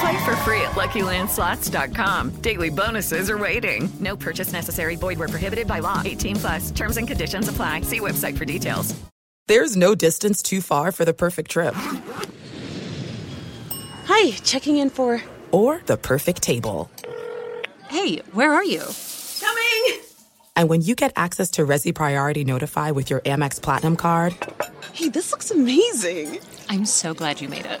Play for free at LuckyLandSlots.com. Daily bonuses are waiting. No purchase necessary. Void where prohibited by law. 18 plus. Terms and conditions apply. See website for details. There's no distance too far for the perfect trip. Hi, checking in for. Or the perfect table. Hey, where are you? Coming! And when you get access to Resy Priority Notify with your Amex Platinum card Hey, this looks amazing. I'm so glad you made it.